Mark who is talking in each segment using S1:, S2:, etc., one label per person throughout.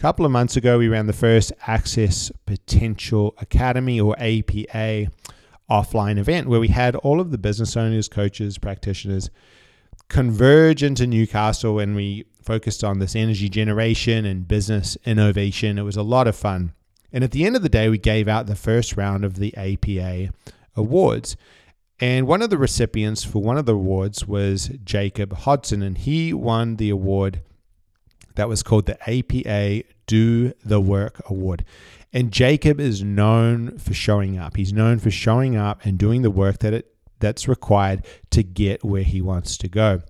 S1: couple of months ago, we ran the first Access Potential Academy or APA offline event where we had all of the business owners, coaches, practitioners converge into Newcastle and we focused on this energy generation and business innovation. It was a lot of fun. And at the end of the day, we gave out the first round of the APA awards. And one of the recipients for one of the awards was Jacob Hodson, and he won the award that was called the APA Do the Work Award. And Jacob is known for showing up. He's known for showing up and doing the work that it that's required to get where he wants to go.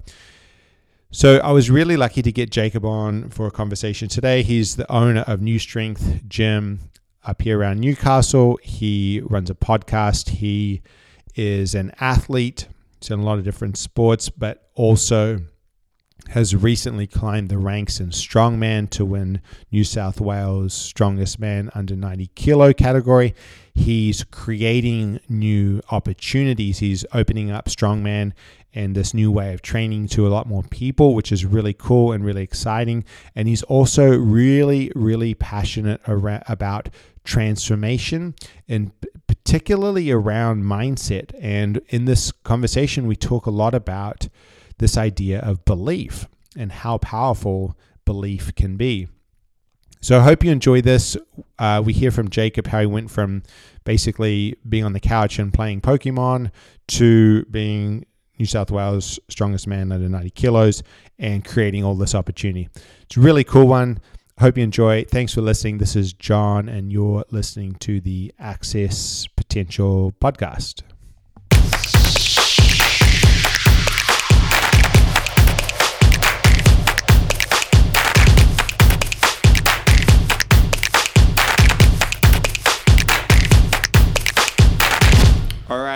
S1: So I was really lucky to get Jacob on for a conversation today. He's the owner of New Strength Gym up here around Newcastle. He runs a podcast. He is an athlete. He's in a lot of different sports, but also has recently climbed the ranks in strongman to win New South Wales strongest man under 90 kilo category. He's creating new opportunities. He's opening up strongman and this new way of training to a lot more people, which is really cool and really exciting. And he's also really, really passionate around, about transformation and particularly around mindset. And in this conversation, we talk a lot about this idea of belief and how powerful belief can be. So I hope you enjoy this. Uh, we hear from Jacob how he went from basically being on the couch and playing Pokemon to being New South Wales strongest man under 90 kilos and creating all this opportunity. It's a really cool one. Hope you enjoy. Thanks for listening. This is John, and you're listening to the Access Potential Podcast.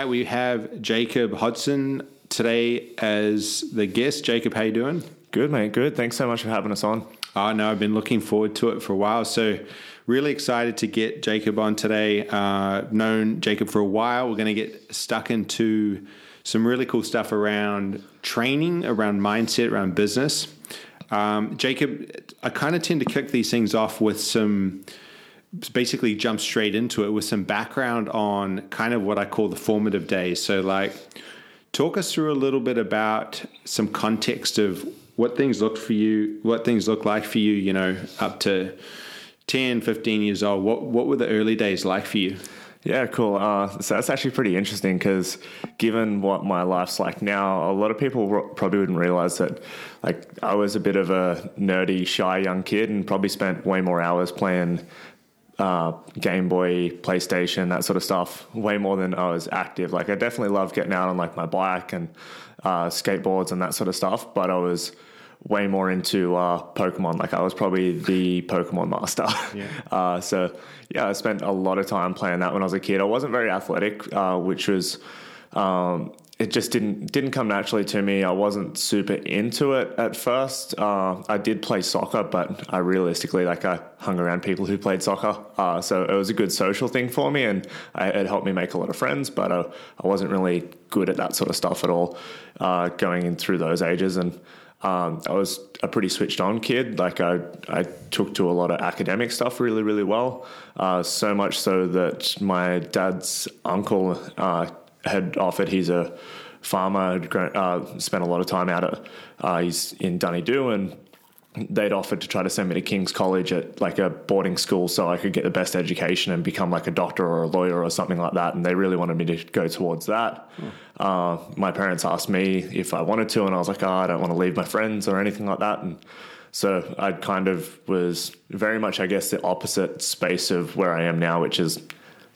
S1: Right, we have Jacob Hodson today as the guest. Jacob, how you doing?
S2: Good, mate. Good. Thanks so much for having us on.
S1: Oh, no, I've been looking forward to it for a while. So, really excited to get Jacob on today. Uh, known Jacob for a while. We're going to get stuck into some really cool stuff around training, around mindset, around business. Um, Jacob, I kind of tend to kick these things off with some basically jump straight into it with some background on kind of what I call the formative days. So, like, talk us through a little bit about some context of what things looked for you, what things look like for you, you know, up to 10, 15 years old. What, what were the early days like for you?
S2: Yeah, cool. Uh, so that's actually pretty interesting because given what my life's like now, a lot of people probably wouldn't realize that like I was a bit of a nerdy, shy young kid and probably spent way more hours playing uh, Game Boy, PlayStation, that sort of stuff, way more than I was active. Like I definitely loved getting out on like my bike and uh, skateboards and that sort of stuff, but I was way more into uh, Pokemon. Like I was probably the Pokemon master. Yeah. Uh, so yeah, I spent a lot of time playing that when I was a kid. I wasn't very athletic, uh, which was um, it just didn't didn't come naturally to me. I wasn't super into it at first. Uh, I did play soccer, but I realistically like I hung around people who played soccer, uh, so it was a good social thing for me, and I, it helped me make a lot of friends. But I, I wasn't really good at that sort of stuff at all, uh, going in through those ages. And um, I was a pretty switched on kid. Like I, I took to a lot of academic stuff really, really well. Uh, so much so that my dad's uncle uh, had offered. He's a farmer, uh, spent a lot of time out at, uh, he's in Doo, and they'd offered to try to send me to King's College at like a boarding school so I could get the best education and become like a doctor or a lawyer or something like that. And they really wanted me to go towards that. Hmm. Uh, my parents asked me if I wanted to, and I was like, oh, I don't want to leave my friends or anything like that. And so I kind of was very much, I guess, the opposite space of where I am now, which is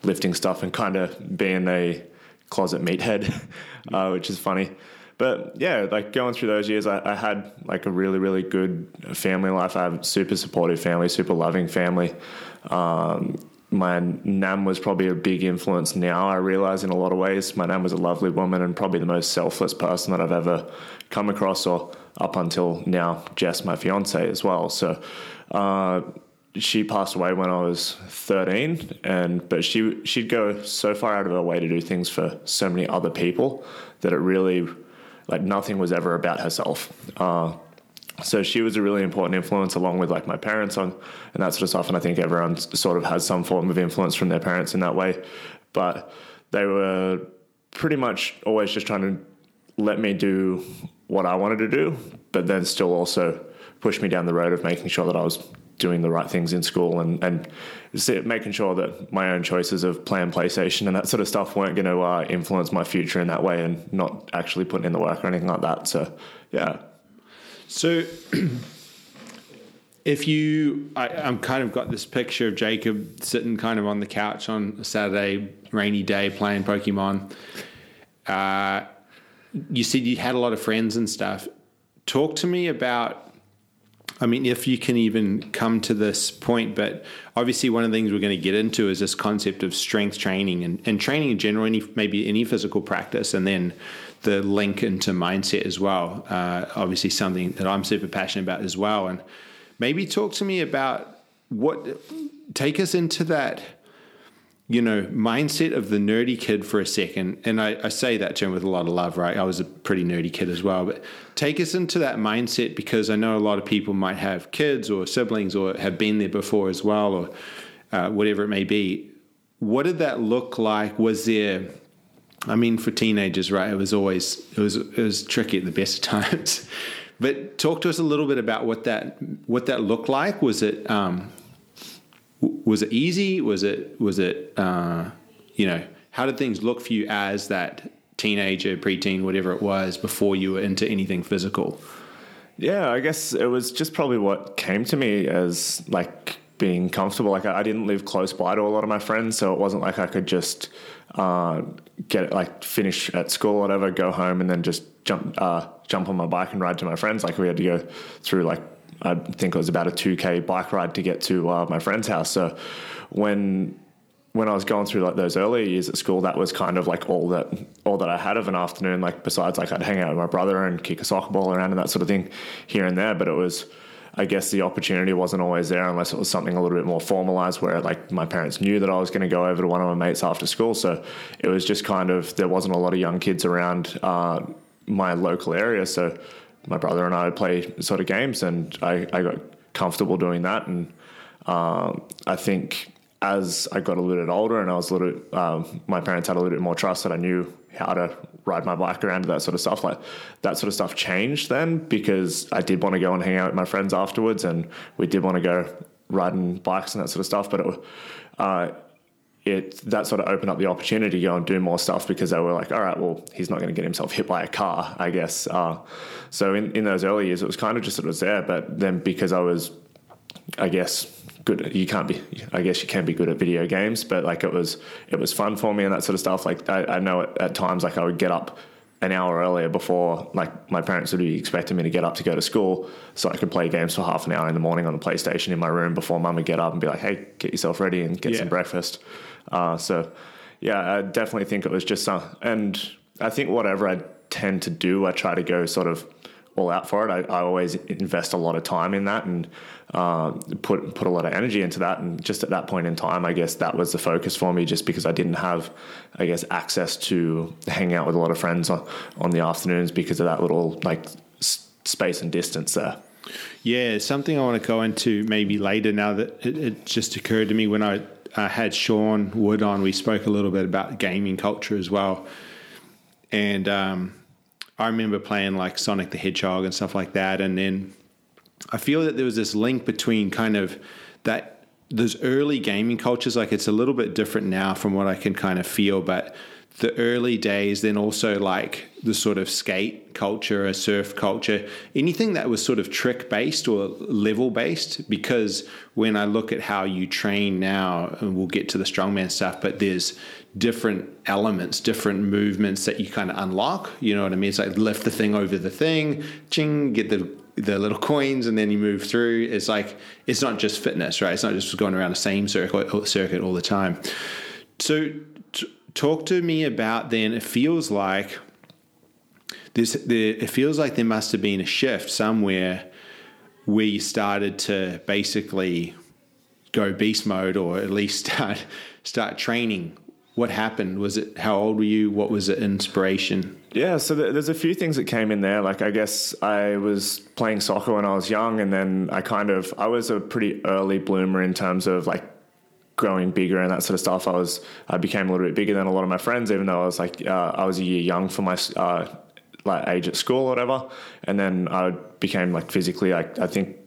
S2: lifting stuff and kind of being a closet meathead, uh, which is funny. But yeah, like going through those years, I, I, had like a really, really good family life. I have super supportive family, super loving family. Um, my nan was probably a big influence now, I realize in a lot of ways. My nan was a lovely woman and probably the most selfless person that I've ever come across, or up until now, Jess, my fiance, as well. So, uh, she passed away when I was 13 and but she she'd go so far out of her way to do things for so many other people that it really like nothing was ever about herself. Uh, so she was a really important influence along with like my parents on and that sort of stuff and i think everyone sort of has some form of influence from their parents in that way. But they were pretty much always just trying to let me do what i wanted to do but then still also push me down the road of making sure that i was doing the right things in school and and making sure that my own choices of playing PlayStation and that sort of stuff weren't going to uh, influence my future in that way and not actually putting in the work or anything like that. So yeah,
S1: so, if you, I, am kind of got this picture of Jacob sitting kind of on the couch on a Saturday rainy day playing Pokemon. Uh, you said you had a lot of friends and stuff. Talk to me about. I mean, if you can even come to this point, but obviously, one of the things we're going to get into is this concept of strength training and, and training in general, any, maybe any physical practice, and then the link into mindset as well. Uh, obviously, something that I'm super passionate about as well. And maybe talk to me about what take us into that you know mindset of the nerdy kid for a second and I, I, say that him with a lot of love right i was a pretty nerdy kid as well but take us into that mindset because i know a lot of people might have kids or siblings or have been there before as well or uh, whatever it may be what did that look like was there I mean, for teenagers, right? It was always it was it was tricky at the best of times. but talk to us a little bit about what that what that looked like. Was it um, was it easy? Was it was it uh, you know how did things look for you as that teenager, preteen, whatever it was, before you were into anything physical?
S2: Yeah, I guess it was just probably what came to me as like being comfortable. Like I, I didn't live close by to a lot of my friends, so it wasn't like I could just uh, get like finish at school or whatever, go home, and then just jump uh, jump on my bike and ride to my friends. Like we had to go through like I think it was about a two k bike ride to get to uh, my friend's house. So when when I was going through like those earlier years at school, that was kind of like all that all that I had of an afternoon. Like besides, like I'd hang out with my brother and kick a soccer ball around and that sort of thing here and there. But it was I guess the opportunity wasn't always there unless it was something a little bit more formalized where like my parents knew that I was going to go over to one of my mates after school. So it was just kind of, there wasn't a lot of young kids around uh, my local area. So my brother and I would play sort of games and I, I got comfortable doing that. And um, I think as I got a little bit older and I was a little, um, my parents had a little bit more trust that I knew how to ride my bike around that sort of stuff. Like that sort of stuff changed then because I did want to go and hang out with my friends afterwards, and we did want to go riding bikes and that sort of stuff. But it, uh, it that sort of opened up the opportunity to go and do more stuff because they were like, all right, well, he's not going to get himself hit by a car, I guess. Uh, so in, in those early years, it was kind of just it was there. But then because I was, I guess, good. You can't be. I guess you can be good at video games, but like it was, it was fun for me and that sort of stuff. Like I, I know at, at times, like I would get up an hour earlier before like my parents would be expecting me to get up to go to school so I could play games for half an hour in the morning on the PlayStation in my room before mum would get up and be like, hey, get yourself ready and get yeah. some breakfast. Uh, so yeah, I definitely think it was just some, and I think whatever I tend to do, I try to go sort of all out for it. I, I always invest a lot of time in that and uh, put put a lot of energy into that. And just at that point in time, I guess that was the focus for me, just because I didn't have, I guess, access to hang out with a lot of friends on, on the afternoons because of that little like s- space and distance there.
S1: Yeah, something I want to go into maybe later. Now that it, it just occurred to me when I uh, had Sean Wood on, we spoke a little bit about gaming culture as well, and. Um, I remember playing like Sonic the Hedgehog and stuff like that. And then I feel that there was this link between kind of that those early gaming cultures. Like it's a little bit different now from what I can kind of feel, but the early days, then also like the sort of skate culture, a surf culture, anything that was sort of trick based or level based. Because when I look at how you train now, and we'll get to the strongman stuff, but there's different elements, different movements that you kind of unlock. You know what I mean? It's like lift the thing over the thing, ching, get the the little coins, and then you move through. It's like it's not just fitness, right? It's not just going around the same circuit circuit all the time. So, talk to me about then. It feels like this. The, it feels like there must have been a shift somewhere where you started to basically go beast mode, or at least start start training what happened? Was it how old were you? What was the inspiration?
S2: Yeah, so there's a few things that came in there. Like I guess I was playing soccer when I was young, and then I kind of I was a pretty early bloomer in terms of like growing bigger and that sort of stuff. I was I became a little bit bigger than a lot of my friends, even though I was like uh, I was a year young for my uh, like age at school or whatever. And then I became like physically, like I think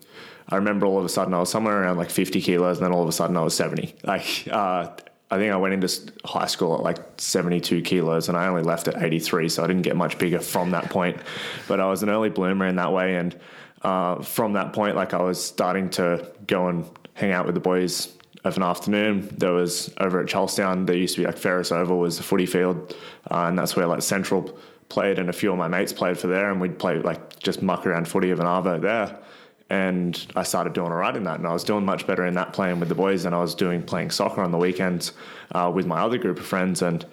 S2: I remember all of a sudden I was somewhere around like 50 kilos, and then all of a sudden I was 70. Like uh, I think I went into high school at like 72 kilos, and I only left at 83, so I didn't get much bigger from that point. But I was an early bloomer in that way, and uh, from that point, like I was starting to go and hang out with the boys of an afternoon. There was over at Charlestown, there used to be like Ferris Oval was the footy field, uh, and that's where like Central played, and a few of my mates played for there, and we'd play like just muck around footy of an arvo there. And I started doing all right in that, and I was doing much better in that playing with the boys than I was doing playing soccer on the weekends uh, with my other group of friends. And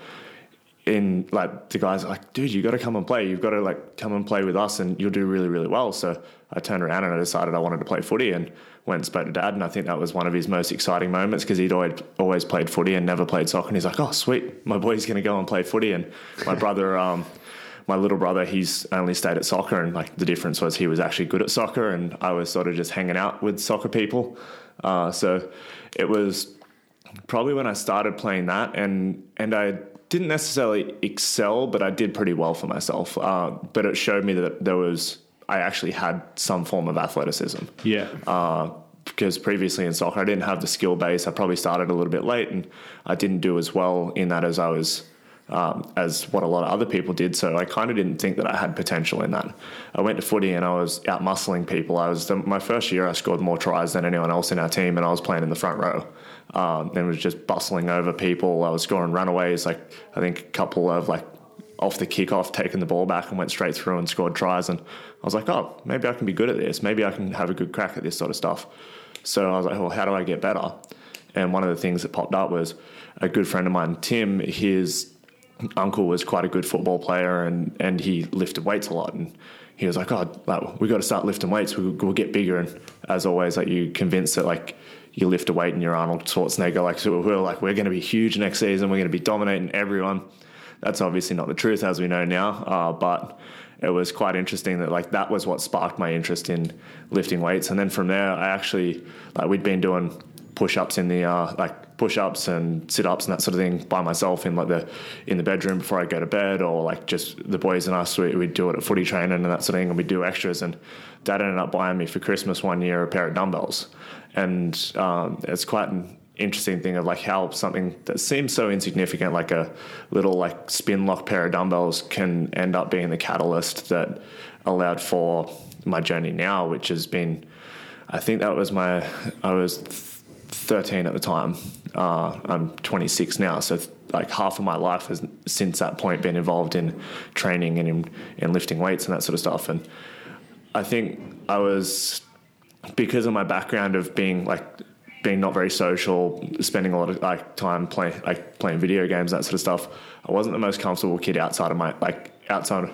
S2: in like the guys like, dude, you got to come and play. You've got to like come and play with us, and you'll do really, really well. So I turned around and I decided I wanted to play footy, and went and spoke to dad, and I think that was one of his most exciting moments because he'd always always played footy and never played soccer. And he's like, "Oh, sweet, my boy's to go and play footy." And my brother, um, my little brother, he's only stayed at soccer, and like the difference was he was actually good at soccer, and I was sort of just hanging out with soccer people. Uh, so it was probably when I started playing that, and and I didn't necessarily excel, but I did pretty well for myself. Uh, but it showed me that there was I actually had some form of athleticism.
S1: Yeah.
S2: Uh, because previously in soccer, I didn't have the skill base. I probably started a little bit late, and I didn't do as well in that as I was um, as what a lot of other people did. So I kind of didn't think that I had potential in that. I went to footy and I was out muscling people. I was my first year. I scored more tries than anyone else in our team, and I was playing in the front row. Um, and was just bustling over people. I was scoring runaways. Like I think a couple of like off the kickoff, taking the ball back and went straight through and scored tries. And I was like, oh, maybe I can be good at this. Maybe I can have a good crack at this sort of stuff. So I was like, well, how do I get better? And one of the things that popped up was a good friend of mine, Tim, his uncle was quite a good football player and, and he lifted weights a lot. And he was like, oh, like, we got to start lifting weights. We'll, we'll get bigger. And as always, like you convinced that like you lift a weight and you're Arnold Schwarzenegger. Like, so we're like, we're going to be huge next season. We're going to be dominating everyone. That's obviously not the truth as we know now, uh, but it was quite interesting that like that was what sparked my interest in lifting weights. And then from there, I actually like we'd been doing push-ups in the uh, like push-ups and sit-ups and that sort of thing by myself in like the in the bedroom before I go to bed, or like just the boys and us we, would do it at footy training and that sort of thing, and we'd do extras. And Dad ended up buying me for Christmas one year a pair of dumbbells, and um, it's quite an interesting thing of like how something that seems so insignificant, like a little like spin lock pair of dumbbells, can end up being the catalyst that allowed for my journey now, which has been, I think that was my, I was 13 at the time. Uh, I'm 26 now, so like half of my life has since that point been involved in training and in, in lifting weights and that sort of stuff. And I think I was because of my background of being like being not very social, spending a lot of like time playing like playing video games, that sort of stuff. I wasn't the most comfortable kid outside of my like outside of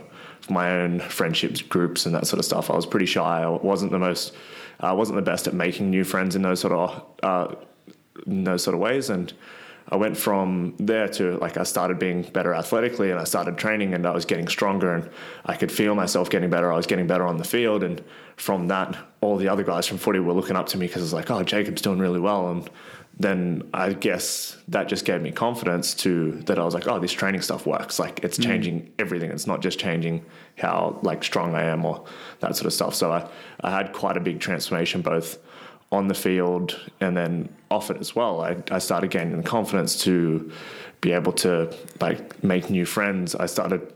S2: my own friendships groups and that sort of stuff. I was pretty shy. I wasn't the most, I wasn't the best at making new friends in those sort of uh, in those sort of ways. And I went from there to like I started being better athletically and I started training and I was getting stronger and I could feel myself getting better. I was getting better on the field and from that, all the other guys from footy were looking up to me because it's like, oh, Jacob's doing really well. And then I guess that just gave me confidence to that I was like, oh, this training stuff works. Like it's mm. changing everything. It's not just changing how like strong I am or that sort of stuff. So I, I had quite a big transformation both on the field and then off it as well. I, I started gaining the confidence to be able to like make new friends. I started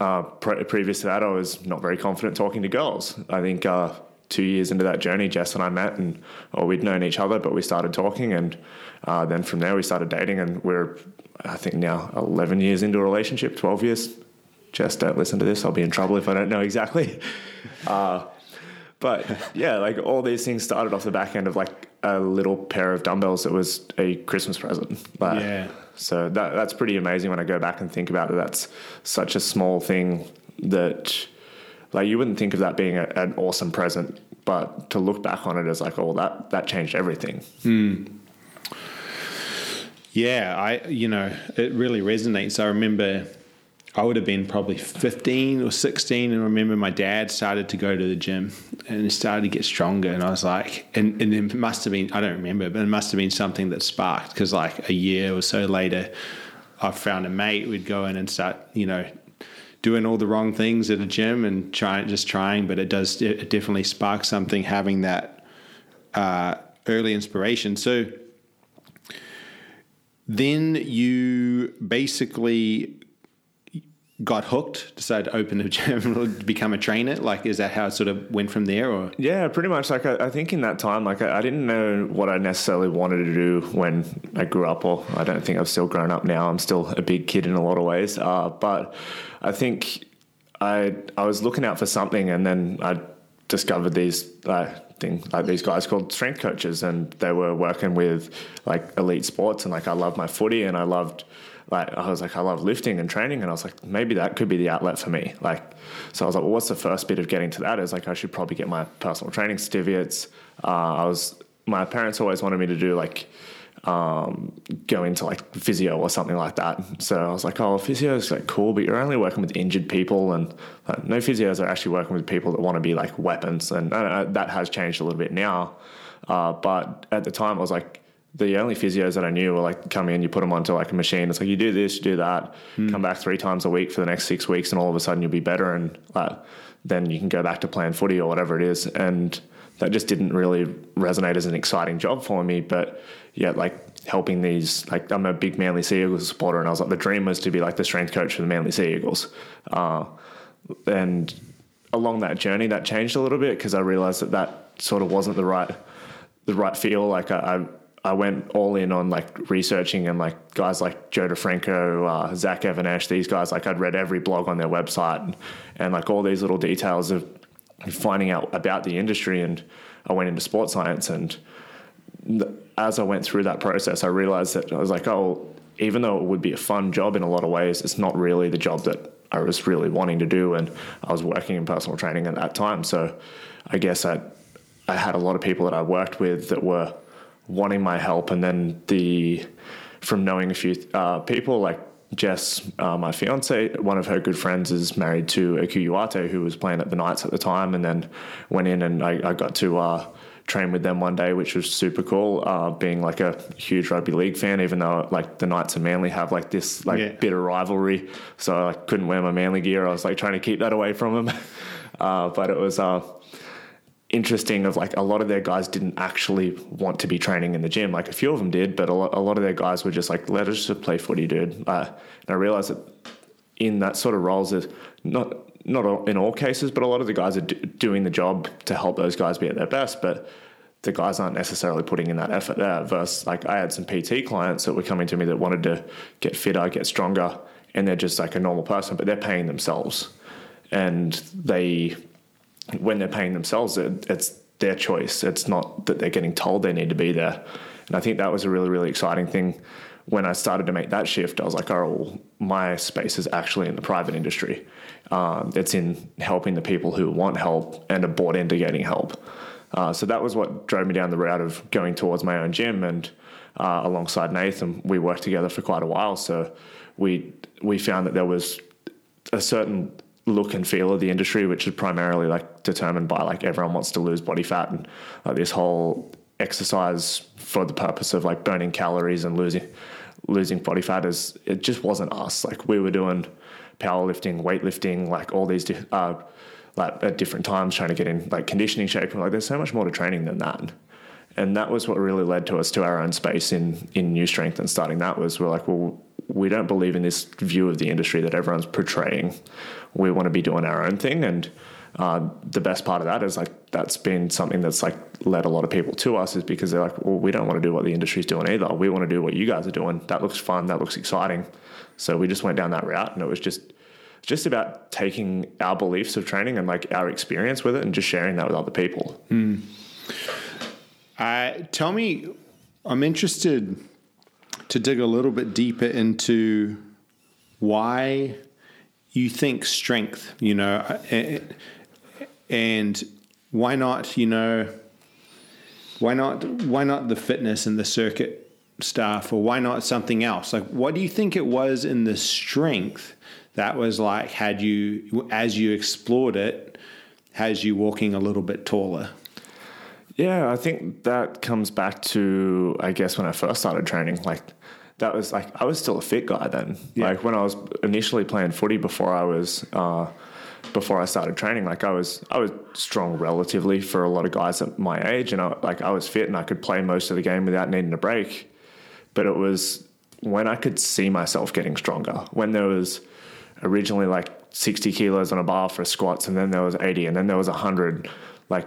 S2: uh, pre- previous to that, I was not very confident talking to girls. I think uh, two years into that journey, Jess and I met, and or we'd known each other, but we started talking, and uh, then from there we started dating, and we're I think now eleven years into a relationship, twelve years. Jess, don't listen to this. I'll be in trouble if I don't know exactly. But yeah, like all these things started off the back end of like a little pair of dumbbells that was a Christmas present. Like,
S1: yeah.
S2: So that that's pretty amazing when I go back and think about it. That's such a small thing that like you wouldn't think of that being a, an awesome present, but to look back on it as like, oh, that that changed everything.
S1: Mm. Yeah, I you know it really resonates. I remember I would have been probably 15 or 16 and I remember my dad started to go to the gym and started to get stronger and I was like and, and it must have been I don't remember but it must have been something that sparked because like a year or so later I found a mate we'd go in and start you know doing all the wrong things at a gym and trying just trying but it does it definitely sparks something having that uh, early inspiration. So then you basically got hooked, decided to open a gym, become a trainer? Like, is that how it sort of went from there? Or
S2: yeah, pretty much. Like, I, I think in that time, like, I, I, didn't know what I necessarily wanted to do when I grew up, or I don't think I've still grown up now. I'm still a big kid in a lot of ways, uh, but I think I I was looking out for something, and then I discovered these. Uh, thing like these guys called strength coaches and they were working with like elite sports and like I loved my footy and I loved like I was like, I love lifting and training, and I was like, maybe that could be the outlet for me. Like, so I was like, well, what's the first bit of getting to that? Is like I should probably get my personal training certificates. Uh, I was my parents always wanted me to do like um, go into like physio or something like that. So I was like, oh, physio is like cool, but you're only working with injured people, and like, no physios are actually working with people that want to be like weapons, and uh, that has changed a little bit now. Uh, but at the time, I was like, the only physios that I knew were like come in, you put them onto like a machine. It's like you do this, you do that, mm. come back three times a week for the next six weeks, and all of a sudden you'll be better, and uh, then you can go back to playing footy or whatever it is. And that just didn't really resonate as an exciting job for me. But yeah, like helping these, like I'm a big Manly Sea Eagles supporter, and I was like the dream was to be like the strength coach for the Manly Sea Eagles. Uh, and along that journey, that changed a little bit because I realized that that sort of wasn't the right the right feel. Like I, I I went all in on like researching and like guys like Joe DeFranco, uh, Zach Even-Esh, these guys, like I'd read every blog on their website and, and like all these little details of finding out about the industry. And I went into sports science. And as I went through that process, I realized that I was like, oh, even though it would be a fun job in a lot of ways, it's not really the job that I was really wanting to do. And I was working in personal training at that time. So I guess I, I had a lot of people that I worked with that were wanting my help, and then the from knowing a few uh, people like Jess, uh, my fiance, one of her good friends is married to Aku Uate, who was playing at the Knights at the time, and then went in and I, I got to uh, train with them one day, which was super cool. Uh, being like a huge rugby league fan, even though like the Knights and Manly have like this like yeah. bit of rivalry, so I couldn't wear my Manly gear. I was like trying to keep that away from them, uh, but it was uh, interesting of like a lot of their guys didn't actually want to be training in the gym. Like a few of them did, but a lot, a lot of their guys were just like, let us just play footy, dude. Uh, and I realized that in that sort of roles, is not not in all cases, but a lot of the guys are d- doing the job to help those guys be at their best. But the guys aren't necessarily putting in that effort there. Versus, like I had some PT clients that were coming to me that wanted to get fitter, get stronger, and they're just like a normal person, but they're paying themselves, and they when they're paying themselves, it's their choice. It's not that they're getting told they need to be there. And I think that was a really, really exciting thing. When I started to make that shift, I was like, oh, well, my space is actually in the private industry. Um, it's in helping the people who want help and are bought into getting help. Uh, so that was what drove me down the route of going towards my own gym. And uh, alongside Nathan, we worked together for quite a while. So we we found that there was a certain look and feel of the industry, which is primarily like determined by like everyone wants to lose body fat and like this whole exercise for the purpose of like burning calories and losing losing body fat is it just wasn't us. Like we were doing powerlifting, weightlifting, like all these uh, like at different times trying to get in like conditioning shape. And like there's so much more to training than that. And that was what really led to us to our own space in in new strength and starting that was we're like, well, we don't believe in this view of the industry that everyone's portraying. We want to be doing our own thing, and uh, the best part of that is like that's been something that's like led a lot of people to us is because they're like, well, we don't want to do what the industry's doing either. We want to do what you guys are doing. That looks fun. That looks exciting. So we just went down that route, and it was just just about taking our beliefs of training and like our experience with it, and just sharing that with other people.
S1: Mm. Uh, tell me, I'm interested to dig a little bit deeper into why you think strength, you know, and why not, you know, why not, why not the fitness and the circuit stuff or why not something else? Like, what do you think it was in the strength that was like, had you, as you explored it, has you walking a little bit taller?
S2: Yeah, I think that comes back to, I guess, when I first started training. Like, that was like, I was still a fit guy then. Yeah. Like, when I was initially playing footy before I was, uh, before I started training, like I was I was strong relatively for a lot of guys at my age, and I, like I was fit and I could play most of the game without needing a break. But it was when I could see myself getting stronger, when there was originally like 60 kilos on a bar for squats, and then there was 80, and then there was 100. Like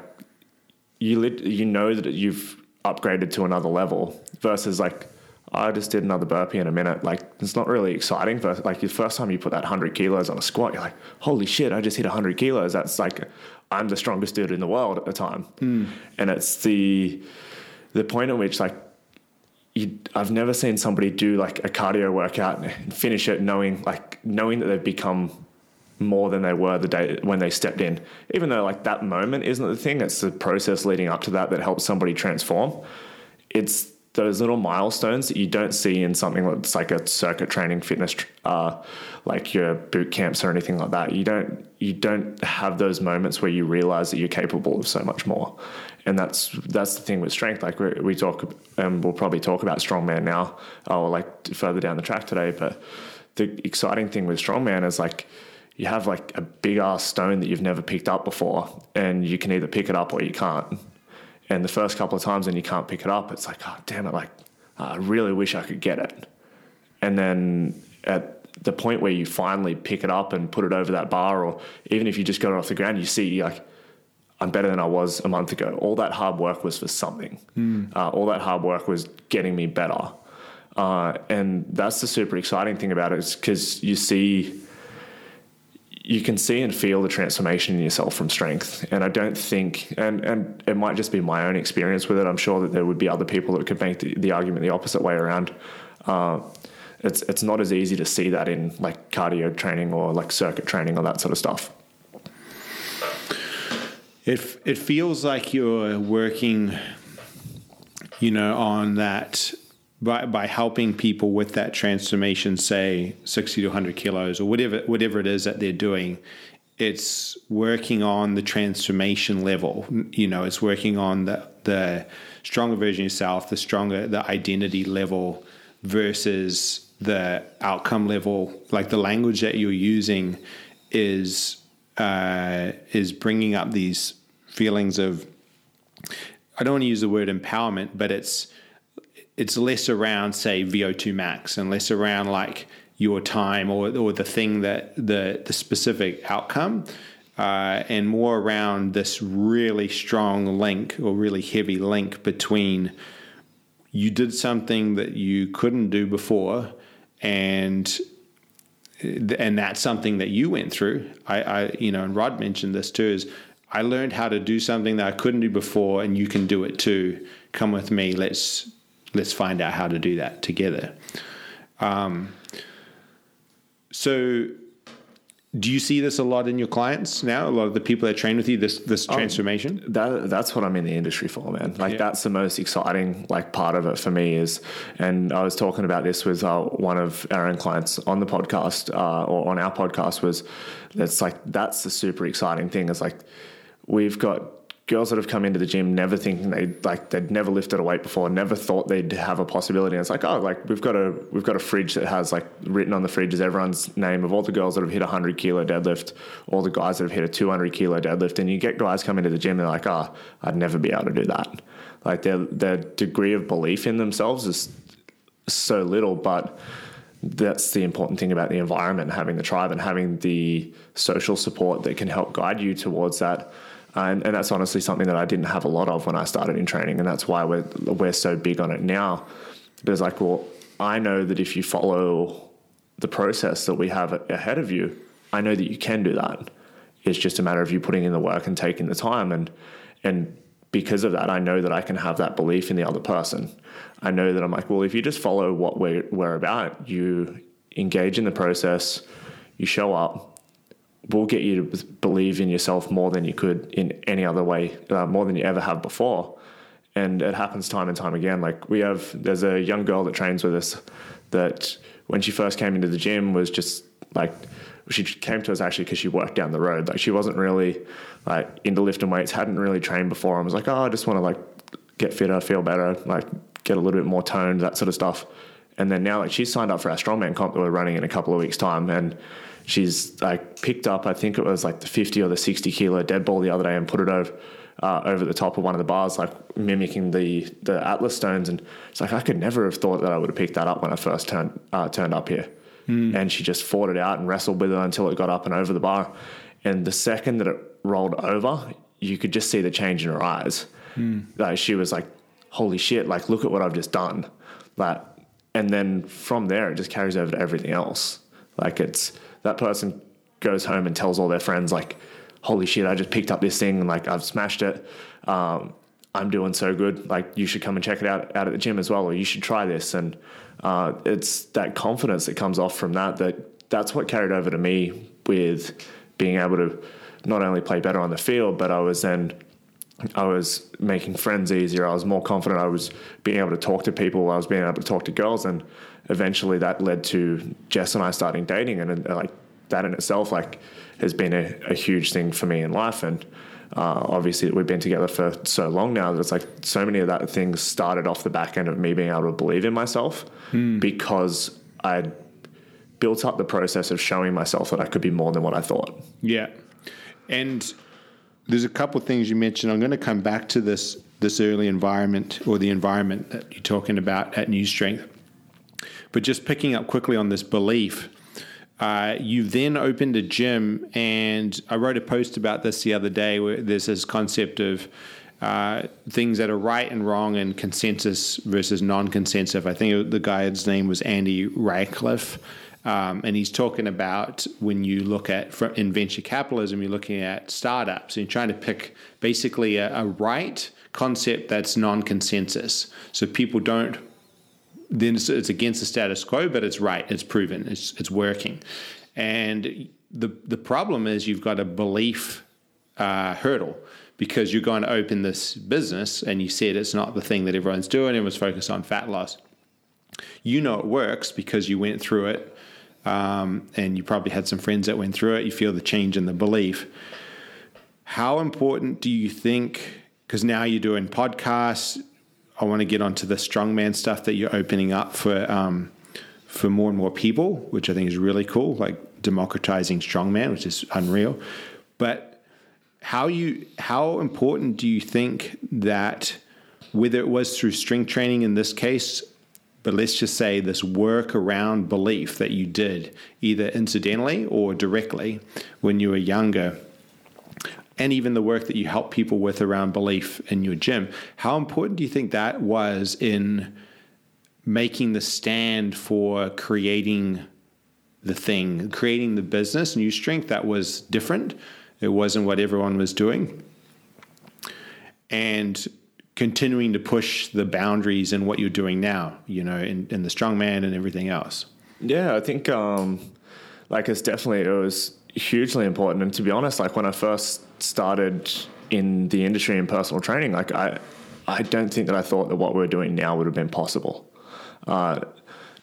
S2: you, lit, you know that you've upgraded to another level versus like I just did another burpee in a minute. Like it's not really exciting. But like the first time you put that hundred kilos on a squat, you're like, holy shit! I just hit hundred kilos. That's like I'm the strongest dude in the world at the time. Mm. And it's the the point at which like you, I've never seen somebody do like a cardio workout and finish it knowing like knowing that they've become more than they were the day when they stepped in. Even though like that moment isn't the thing, it's the process leading up to that that helps somebody transform. It's those little milestones that you don't see in something that's like a circuit training fitness uh, like your boot camps or anything like that. You don't you don't have those moments where you realize that you're capable of so much more. And that's that's the thing with strength. Like we, talk and we'll probably talk about strongman now. Or like further down the track today but the exciting thing with strongman is like you have like a big ass stone that you've never picked up before and you can either pick it up or you can't and the first couple of times and you can't pick it up, it's like, oh, damn it, like, I really wish I could get it. And then at the point where you finally pick it up and put it over that bar, or even if you just got it off the ground, you see, like, I'm better than I was a month ago. All that hard work was for something. Mm. Uh, all that hard work was getting me better. Uh, and that's the super exciting thing about it is because you see you can see and feel the transformation in yourself from strength. And I don't think, and, and it might just be my own experience with it. I'm sure that there would be other people that could make the, the argument the opposite way around. Uh, it's it's not as easy to see that in like cardio training or like circuit training or that sort of stuff.
S1: It it feels like you're working, you know, on that by by helping people with that transformation, say sixty to hundred kilos or whatever whatever it is that they're doing, it's working on the transformation level. You know, it's working on the the stronger version of yourself, the stronger the identity level versus the outcome level. Like the language that you're using is uh, is bringing up these feelings of. I don't want to use the word empowerment, but it's it's less around say VO2 max and less around like your time or, or the thing that the the specific outcome uh, and more around this really strong link or really heavy link between you did something that you couldn't do before and and that's something that you went through. I, I you know and Rod mentioned this too is I learned how to do something that I couldn't do before and you can do it too. Come with me let's let's find out how to do that together. Um, so, do you see this a lot in your clients now? A lot of the people that train with you, this this oh, transformation.
S2: that that's what I'm in the industry for, man. Like yeah. that's the most exciting like part of it for me is. And I was talking about this with uh, one of our own clients on the podcast uh, or on our podcast was. That's like that's the super exciting thing. Is like we've got girls that have come into the gym never thinking they like they'd never lifted a weight before, never thought they'd have a possibility. And it's like, oh, like we've got a we've got a fridge that has like written on the fridge is everyone's name of all the girls that have hit a hundred kilo deadlift, all the guys that have hit a two hundred kilo deadlift, and you get guys come into the gym they're like, oh, I'd never be able to do that. Like their their degree of belief in themselves is so little, but that's the important thing about the environment, having the tribe and having the social support that can help guide you towards that and, and that's honestly something that I didn't have a lot of when I started in training, and that's why we're we're so big on it now. But it's like, well, I know that if you follow the process that we have ahead of you, I know that you can do that. It's just a matter of you putting in the work and taking the time, and and because of that, I know that I can have that belief in the other person. I know that I'm like, well, if you just follow what we're, we're about, you engage in the process, you show up, will get you to believe in yourself more than you could in any other way, uh, more than you ever have before. and it happens time and time again. Like we have, there's a young girl that trains with us that when she first came into the gym was just like she came to us actually because she worked down the road. Like she wasn't really like into lifting weights, hadn't really trained before, and was like, oh, I just want to like get fitter, feel better, like get a little bit more toned, that sort of stuff. And then now, like she's signed up for our strongman comp that we're running in a couple of weeks' time, and she's like picked up, I think it was like the 50 or the 60 kilo dead ball the other day and put it over. Uh, over the top of one of the bars, like mimicking the the Atlas stones, and it's like I could never have thought that I would have picked that up when I first turned uh, turned up here. Mm. And she just fought it out and wrestled with it until it got up and over the bar. And the second that it rolled over, you could just see the change in her eyes. Mm. Like she was like, "Holy shit! Like look at what I've just done!" Like, and then from there, it just carries over to everything else. Like it's that person goes home and tells all their friends like, "Holy shit! I just picked up this thing and like I've smashed it. Um, I'm doing so good. Like you should come and check it out out at the gym as well, or you should try this." And uh, it's that confidence that comes off from that that that's what carried over to me with being able to not only play better on the field, but I was then I was making friends easier. I was more confident. I was being able to talk to people. I was being able to talk to girls, and eventually that led to Jess and I starting dating, and, uh, like that in itself, like has been a, a huge thing for me in life. And uh, obviously, we've been together for so long now that it's like so many of that things started off the back end of me being able to believe in myself hmm. because I built up the process of showing myself that I could be more than what I thought.
S1: Yeah, and there's a couple of things you mentioned. I'm going to come back to this this early environment or the environment that you're talking about at New Strength. But just picking up quickly on this belief, uh, you then opened a gym, and I wrote a post about this the other day where there's this concept of uh, things that are right and wrong and consensus versus non consensus. I think the guy's name was Andy Rachleff. Um, and he's talking about when you look at in venture capitalism, you're looking at startups and you're trying to pick basically a, a right concept that's non-consensus. So people don't. Then it's, it's, against the status quo, but it's right. It's proven. It's it's working. And the the problem is you've got a belief uh, hurdle because you're going to open this business and you said it's not the thing that everyone's doing. Everyone's focused on fat loss. You know it works because you went through it um, and you probably had some friends that went through it. You feel the change in the belief. How important do you think? Because now you're doing podcasts. I want to get onto the strongman stuff that you're opening up for um, for more and more people, which I think is really cool. Like democratizing strongman, which is unreal. But how you how important do you think that whether it was through strength training in this case but let's just say this work around belief that you did either incidentally or directly when you were younger and even the work that you help people with around belief in your gym how important do you think that was in making the stand for creating the thing creating the business? New strength that was different. It wasn't what everyone was doing. And continuing to push the boundaries in what you're doing now, you know, in, in the strongman and everything else?
S2: Yeah, I think um, like it's definitely, it was hugely important. And to be honest, like when I first started in the industry in personal training, like I, I don't think that I thought that what we're doing now would have been possible. Uh,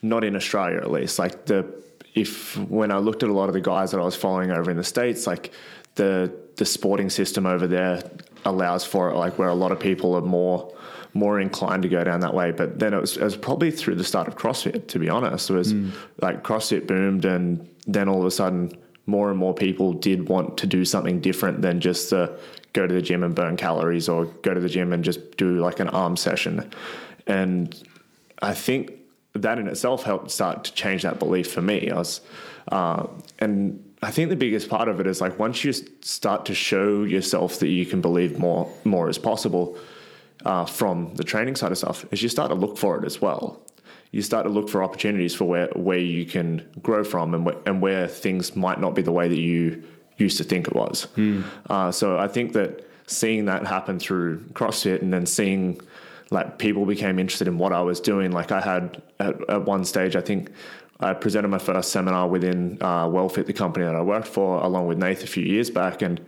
S2: not in Australia, at least. Like the, if when I looked at a lot of the guys that I was following over in the States, like the, the sporting system over there allows for it, like where a lot of people are more more inclined to go down that way. But then it was, it was probably through the start of CrossFit, to be honest. It was mm. like CrossFit boomed, and then all of a sudden, more and more people did want to do something different than just uh, go to the gym and burn calories or go to the gym and just do like an arm session. And I think that in itself helped start to change that belief for me. I was, uh, and I think the biggest part of it is like once you start to show yourself that you can believe more more is possible uh, from the training side of stuff, is you start to look for it as well. You start to look for opportunities for where where you can grow from and wh- and where things might not be the way that you used to think it was. Mm. Uh, so I think that seeing that happen through CrossFit and then seeing like people became interested in what I was doing. Like I had at, at one stage, I think I presented my first seminar within uh, WellFit, the company that I worked for, along with Nath a few years back, and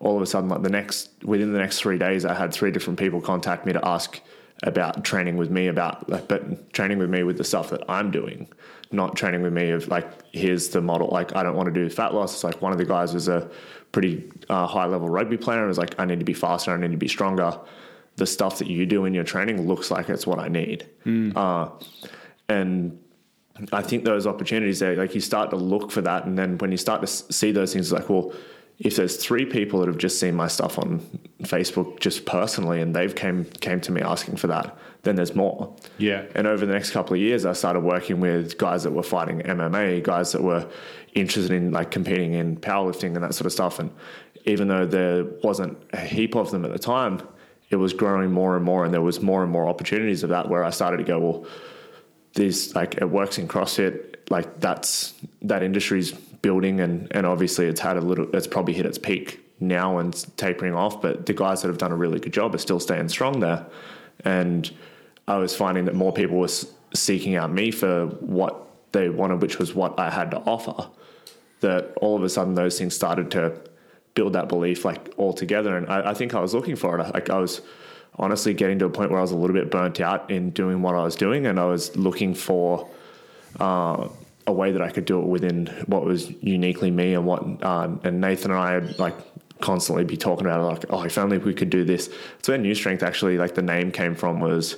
S2: all of a sudden, like the next within the next three days, I had three different people contact me to ask about training with me about like, but training with me with the stuff that I'm doing, not training with me of like here's the model. Like I don't want to do fat loss. It's like one of the guys was a pretty uh, high level rugby player and was like I need to be faster. I need to be stronger. The stuff that you do in your training looks like it's what I need.
S1: Mm.
S2: Uh, and I think those opportunities there, like you start to look for that, and then when you start to see those things, like well if there's three people that have just seen my stuff on Facebook just personally and they've came came to me asking for that, then there's more.
S1: Yeah.
S2: And over the next couple of years I started working with guys that were fighting MMA, guys that were interested in like competing in powerlifting and that sort of stuff. And even though there wasn't a heap of them at the time, it was growing more and more and there was more and more opportunities of that where I started to go, well, these like it works in CrossFit, like that's that industry's building and and obviously it's had a little it's probably hit its peak now and tapering off but the guys that have done a really good job are still staying strong there. And I was finding that more people were seeking out me for what they wanted which was what I had to offer that all of a sudden those things started to build that belief like all together. And I, I think I was looking for it. Like I was honestly getting to a point where I was a little bit burnt out in doing what I was doing and I was looking for uh, a way that I could do it within what was uniquely me and what um, and Nathan and I had like constantly be talking about it like oh if only we could do this. It's where New Strength actually like the name came from was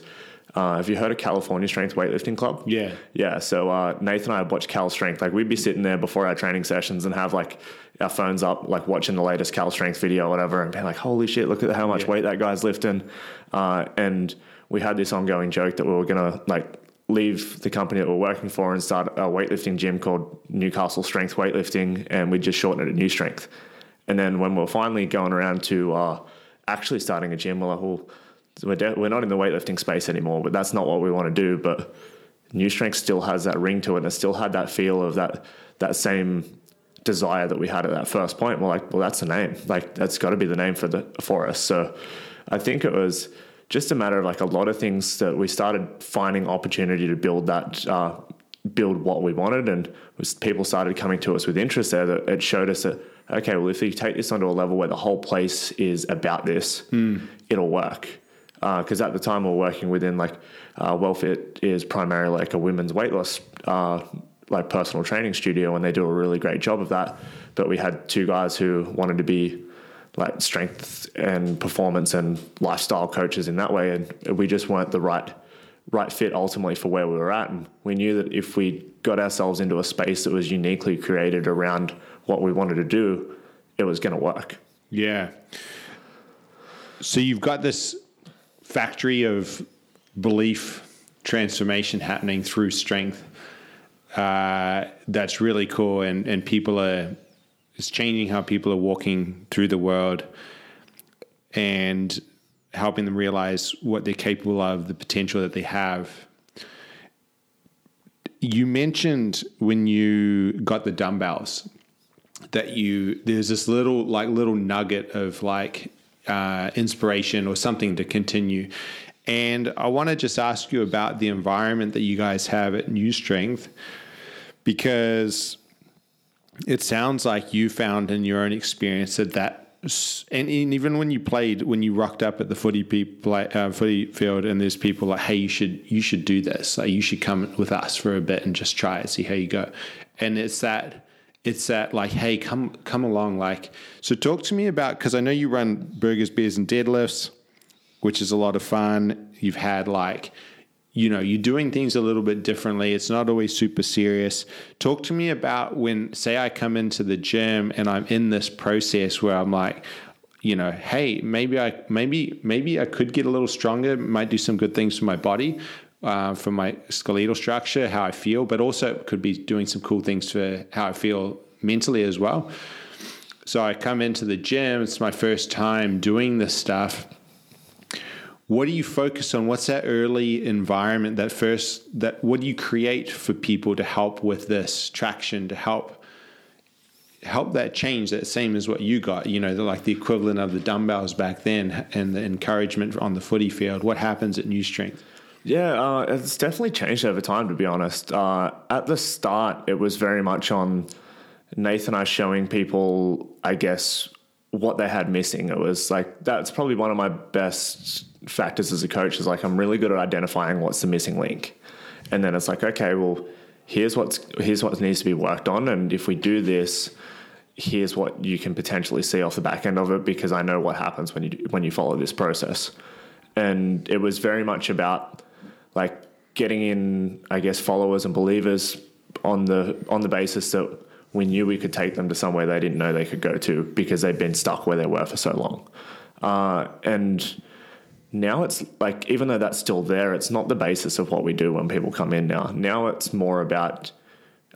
S2: uh, have you heard of California Strength Weightlifting Club?
S1: Yeah.
S2: Yeah. So uh, Nathan and I watch Cal Strength. Like we'd be sitting there before our training sessions and have like our phones up, like watching the latest Cal Strength video or whatever, and being like, "Holy shit! Look at how much yeah. weight that guy's lifting." Uh, and we had this ongoing joke that we were gonna like leave the company that we're working for and start a weightlifting gym called Newcastle Strength Weightlifting, and we'd just shorten it to New Strength. And then when we're finally going around to uh, actually starting a gym, we're like, well, we're, de- we're not in the weightlifting space anymore, but that's not what we want to do. But New Strength still has that ring to it, and it still had that feel of that that same desire that we had at that first point. We're like, well, that's the name. Like that's got to be the name for the for us. So I think it was just a matter of like a lot of things that we started finding opportunity to build that uh, build what we wanted and people started coming to us with interest there that it showed us that okay well if you take this onto a level where the whole place is about this
S1: mm.
S2: it'll work because uh, at the time we are working within like uh, WellFit is primarily like a women's weight loss uh, like personal training studio and they do a really great job of that but we had two guys who wanted to be like strength and performance and lifestyle coaches in that way, and we just weren't the right right fit ultimately for where we were at. And we knew that if we got ourselves into a space that was uniquely created around what we wanted to do, it was going to work.
S1: Yeah. So you've got this factory of belief transformation happening through strength. Uh, that's really cool, and and people are it's changing how people are walking through the world and helping them realize what they're capable of, the potential that they have. You mentioned when you got the dumbbells that you there's this little like little nugget of like uh, inspiration or something to continue. And I want to just ask you about the environment that you guys have at New Strength because it sounds like you found in your own experience that that and, even when you played when you rocked up at the footy people uh, footy field and there's people like hey you should you should do this like you should come with us for a bit and just try it see how you go and it's that it's that like hey come come along like so talk to me about because i know you run burgers beers and deadlifts which is a lot of fun. You've had like you know you're doing things a little bit differently. It's not always super serious. Talk to me about when say i come into the gym and i'm in this process where i'm like you know hey maybe i maybe maybe i could get a little stronger might do some good things for my body uh, for my skeletal structure how i feel but also could be doing some cool things for how i feel mentally as well. So i come into the gym it's my first time doing this stuff. What do you focus on? What's that early environment that first that what do you create for people to help with this traction to help help that change that same as what you got? You know like the equivalent of the dumbbells back then and the encouragement on the footy field. What happens at new strength
S2: yeah uh, it's definitely changed over time to be honest uh, at the start it was very much on nathan and i showing people i guess what they had missing. It was like that's probably one of my best factors as a coach is like I'm really good at identifying what's the missing link. And then it's like, okay, well, here's what's here's what needs to be worked on and if we do this, here's what you can potentially see off the back end of it because I know what happens when you when you follow this process. And it was very much about like getting in I guess followers and believers on the on the basis that we knew we could take them to somewhere they didn't know they could go to because they'd been stuck where they were for so long. Uh, and now it's like, even though that's still there, it's not the basis of what we do when people come in now. Now it's more about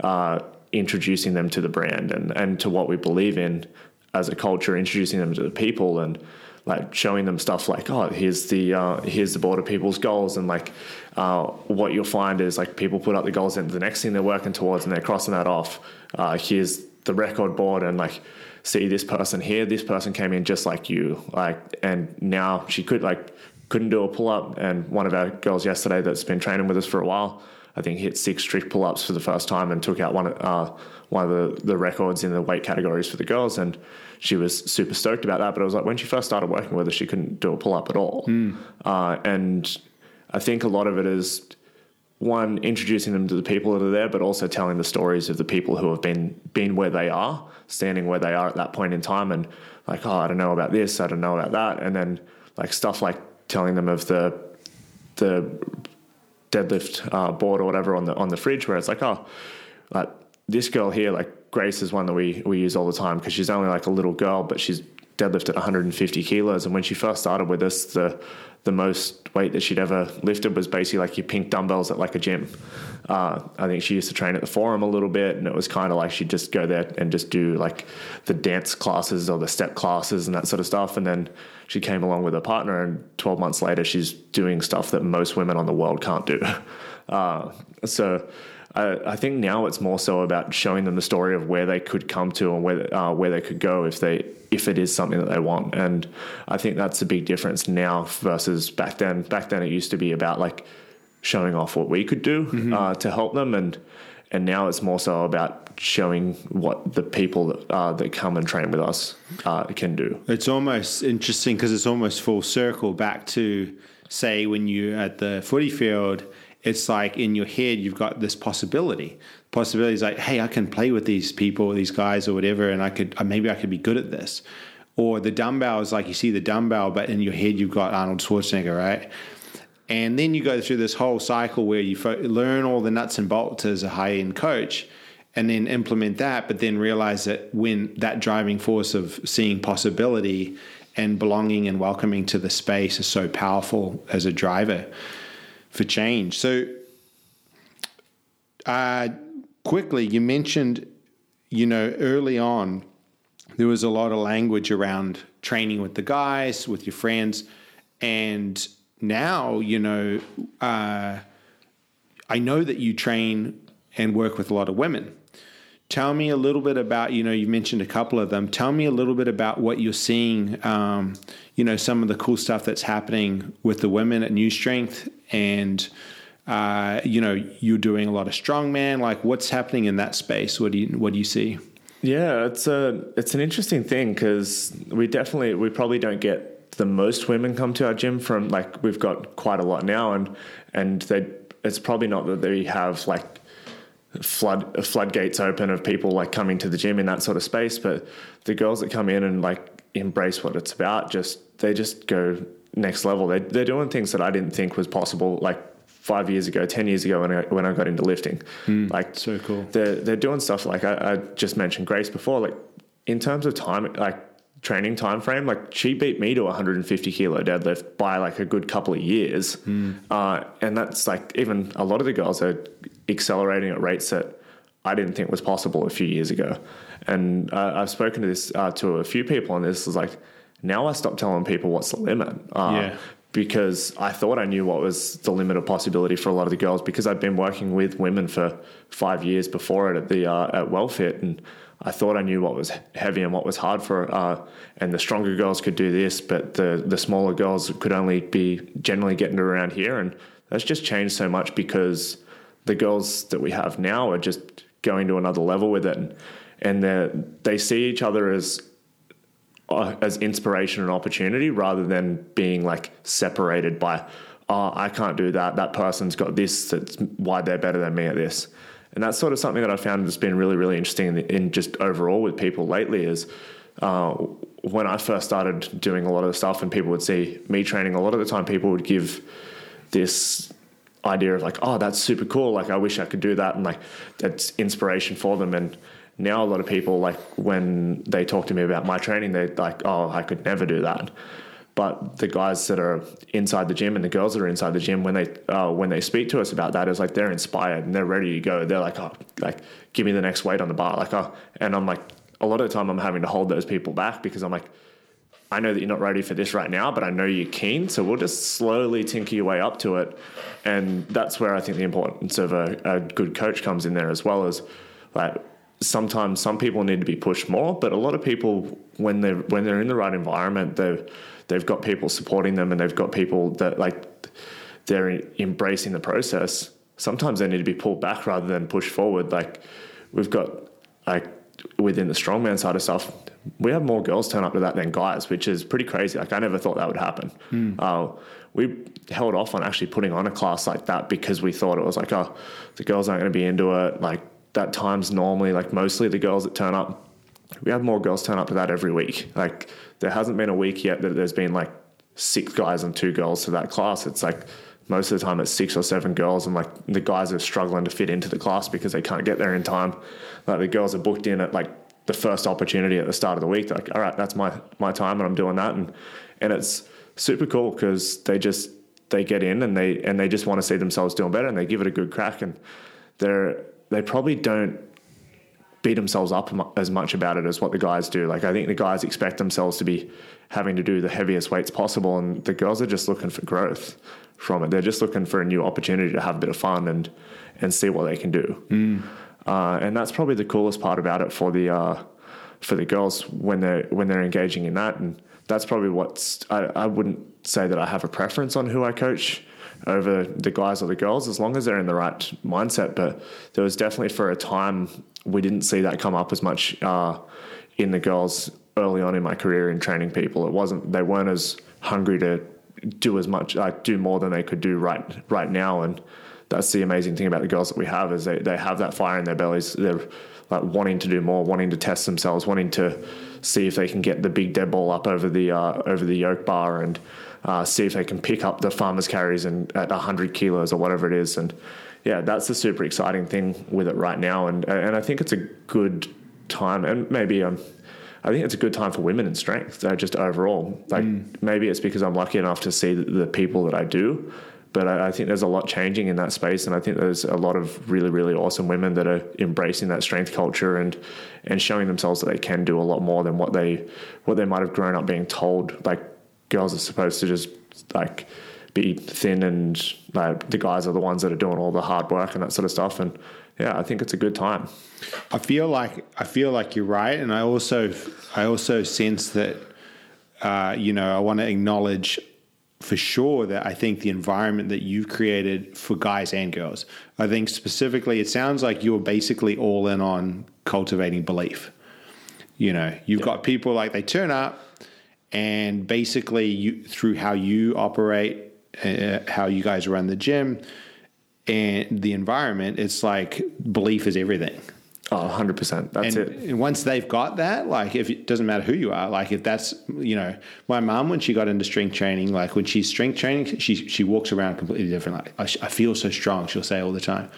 S2: uh, introducing them to the brand and, and to what we believe in as a culture, introducing them to the people and like showing them stuff like, oh, here's the uh, here's the board of people's goals, and like uh, what you'll find is like people put up the goals and the next thing they're working towards, and they're crossing that off. Uh, here's the record board, and like see this person here, this person came in just like you, like, and now she could like couldn't do a pull up, and one of our girls yesterday that's been training with us for a while. I think hit six strict pull ups for the first time and took out one uh, one of the, the records in the weight categories for the girls. And she was super stoked about that. But it was like when she first started working with us, she couldn't do a pull up at all.
S1: Mm.
S2: Uh, and I think a lot of it is one introducing them to the people that are there, but also telling the stories of the people who have been been where they are, standing where they are at that point in time, and like, oh, I don't know about this, I don't know about that, and then like stuff like telling them of the the deadlift uh, board or whatever on the on the fridge, where it's like, oh, like this girl here, like Grace is one that we we use all the time because she's only like a little girl, but she's deadlifted 150 kilos. And when she first started with us, the the most weight that she'd ever lifted was basically like your pink dumbbells at like a gym. Uh, I think she used to train at the forum a little bit, and it was kind of like she'd just go there and just do like the dance classes or the step classes and that sort of stuff. And then she came along with her partner, and 12 months later, she's doing stuff that most women on the world can't do. Uh, so I, I, think now it's more so about showing them the story of where they could come to and where uh, where they could go if they if it is something that they want. And I think that's a big difference now versus back then. Back then, it used to be about like showing off what we could do mm-hmm. uh, to help them, and and now it's more so about showing what the people that, uh, that come and train with us uh, can do.
S1: It's almost interesting because it's almost full circle back to say when you're at the footy field it's like in your head you've got this possibility. Possibility is like, hey, I can play with these people, these guys, or whatever, and I could uh, maybe I could be good at this. Or the dumbbell is like you see the dumbbell, but in your head you've got Arnold Schwarzenegger, right? And then you go through this whole cycle where you fo- learn all the nuts and bolts as a high end coach, and then implement that, but then realize that when that driving force of seeing possibility and belonging and welcoming to the space is so powerful as a driver for change. So, uh, quickly, you mentioned, you know, early on, there was a lot of language around training with the guys, with your friends. And now, you know, uh, I know that you train and work with a lot of women. Tell me a little bit about, you know, you've mentioned a couple of them. Tell me a little bit about what you're seeing, um, you know, some of the cool stuff that's happening with the women at New Strength and uh, you know you're doing a lot of strongman. Like, what's happening in that space? What do you what do you see?
S2: Yeah, it's a it's an interesting thing because we definitely we probably don't get the most women come to our gym from like we've got quite a lot now and and they it's probably not that they have like flood floodgates open of people like coming to the gym in that sort of space but the girls that come in and like embrace what it's about just they just go next level. They're, they're doing things that I didn't think was possible like five years ago, 10 years ago when I, when I got into lifting.
S1: Mm, like, so cool.
S2: They're, they're doing stuff like I, I just mentioned Grace before, like in terms of time, like training time frame, like she beat me to 150 kilo deadlift by like a good couple of years.
S1: Mm.
S2: Uh, and that's like even a lot of the girls are accelerating at rates that I didn't think was possible a few years ago. And uh, I've spoken to this uh, to a few people, and this is like now I stop telling people what's the limit.
S1: Uh, yeah.
S2: Because I thought I knew what was the limit of possibility for a lot of the girls because I'd been working with women for five years before it at the uh, at WellFit and I thought I knew what was heavy and what was hard for uh, and the stronger girls could do this but the the smaller girls could only be generally getting around here and that's just changed so much because the girls that we have now are just going to another level with it. And, and they see each other as uh, as inspiration and opportunity rather than being like separated by oh I can't do that. That person's got this that's why they're better than me at this. And that's sort of something that I found that's been really really interesting in, in just overall with people lately is uh, when I first started doing a lot of the stuff and people would see me training a lot of the time people would give this idea of like oh that's super cool. Like I wish I could do that and like that's inspiration for them. And now a lot of people like when they talk to me about my training they're like oh i could never do that. But the guys that are inside the gym and the girls that are inside the gym when they uh, when they speak to us about that is like they're inspired and they're ready to go. They're like oh like give me the next weight on the bar. Like oh and i'm like a lot of the time i'm having to hold those people back because i'm like I know that you're not ready for this right now, but I know you're keen. So we'll just slowly tinker your way up to it. And that's where I think the importance of a, a good coach comes in there as well as like sometimes some people need to be pushed more, but a lot of people when they're when they're in the right environment, they've they've got people supporting them and they've got people that like they're embracing the process. Sometimes they need to be pulled back rather than pushed forward. Like we've got like within the strongman side of stuff, we have more girls turn up to that than guys, which is pretty crazy. Like I never thought that would happen. Mm. Uh, we held off on actually putting on a class like that because we thought it was like, oh, the girls aren't going to be into it. Like that time's normally like mostly the girls that turn up. We have more girls turn up to that every week. Like there hasn't been a week yet that there's been like six guys and two girls to that class. It's like most of the time it's six or seven girls and like the guys are struggling to fit into the class because they can't get there in time. Like the girls are booked in at like the first opportunity at the start of the week. They're like, all right, that's my my time and I'm doing that and and it's super cool because they just they get in and they and they just want to see themselves doing better and they give it a good crack and they're they probably don't beat themselves up as much about it as what the guys do. Like I think the guys expect themselves to be having to do the heaviest weights possible, and the girls are just looking for growth from it. They're just looking for a new opportunity to have a bit of fun and and see what they can do. Mm. Uh, and that's probably the coolest part about it for the uh, for the girls when they're when they're engaging in that. And that's probably what's I, I wouldn't say that I have a preference on who I coach over the guys or the girls as long as they're in the right mindset. But there was definitely for a time we didn't see that come up as much uh, in the girls early on in my career in training people. It wasn't they weren't as hungry to do as much, like do more than they could do right right now. And that's the amazing thing about the girls that we have is they, they have that fire in their bellies. They're like wanting to do more, wanting to test themselves, wanting to see if they can get the big dead ball up over the uh, over the yoke bar and uh, see if they can pick up the farmer's carries and at 100 kilos or whatever it is. And yeah, that's the super exciting thing with it right now. And and I think it's a good time, and maybe um, I think it's a good time for women in strength, uh, just overall. Like mm. maybe it's because I'm lucky enough to see the, the people that I do. But I, I, think there's a lot changing in that space, and I think there's a lot of really, really awesome women that are embracing that strength culture and and showing themselves that they can do a lot more than what they what they might have grown up being told. Like girls are supposed to just like be thin and like the guys are the ones that are doing all the hard work and that sort of stuff. And yeah i think it's a good time.
S1: I feel like i feel like you're right. And i also i also sense that uh, you know i want to acknowledge for sure that i think the environment that you've created for guys and girls. I think specifically it sounds like you're basically all in on cultivating belief. You know you've got people like they turn up and basically you through how you operate uh, how you guys run the gym and the environment it's like belief is everything
S2: Oh, 100%. That's
S1: and,
S2: it.
S1: And once they've got that, like if it doesn't matter who you are, like if that's, you know, my mom, when she got into strength training, like when she's strength training, she, she walks around completely different. Like I, I feel so strong, she'll say all the time.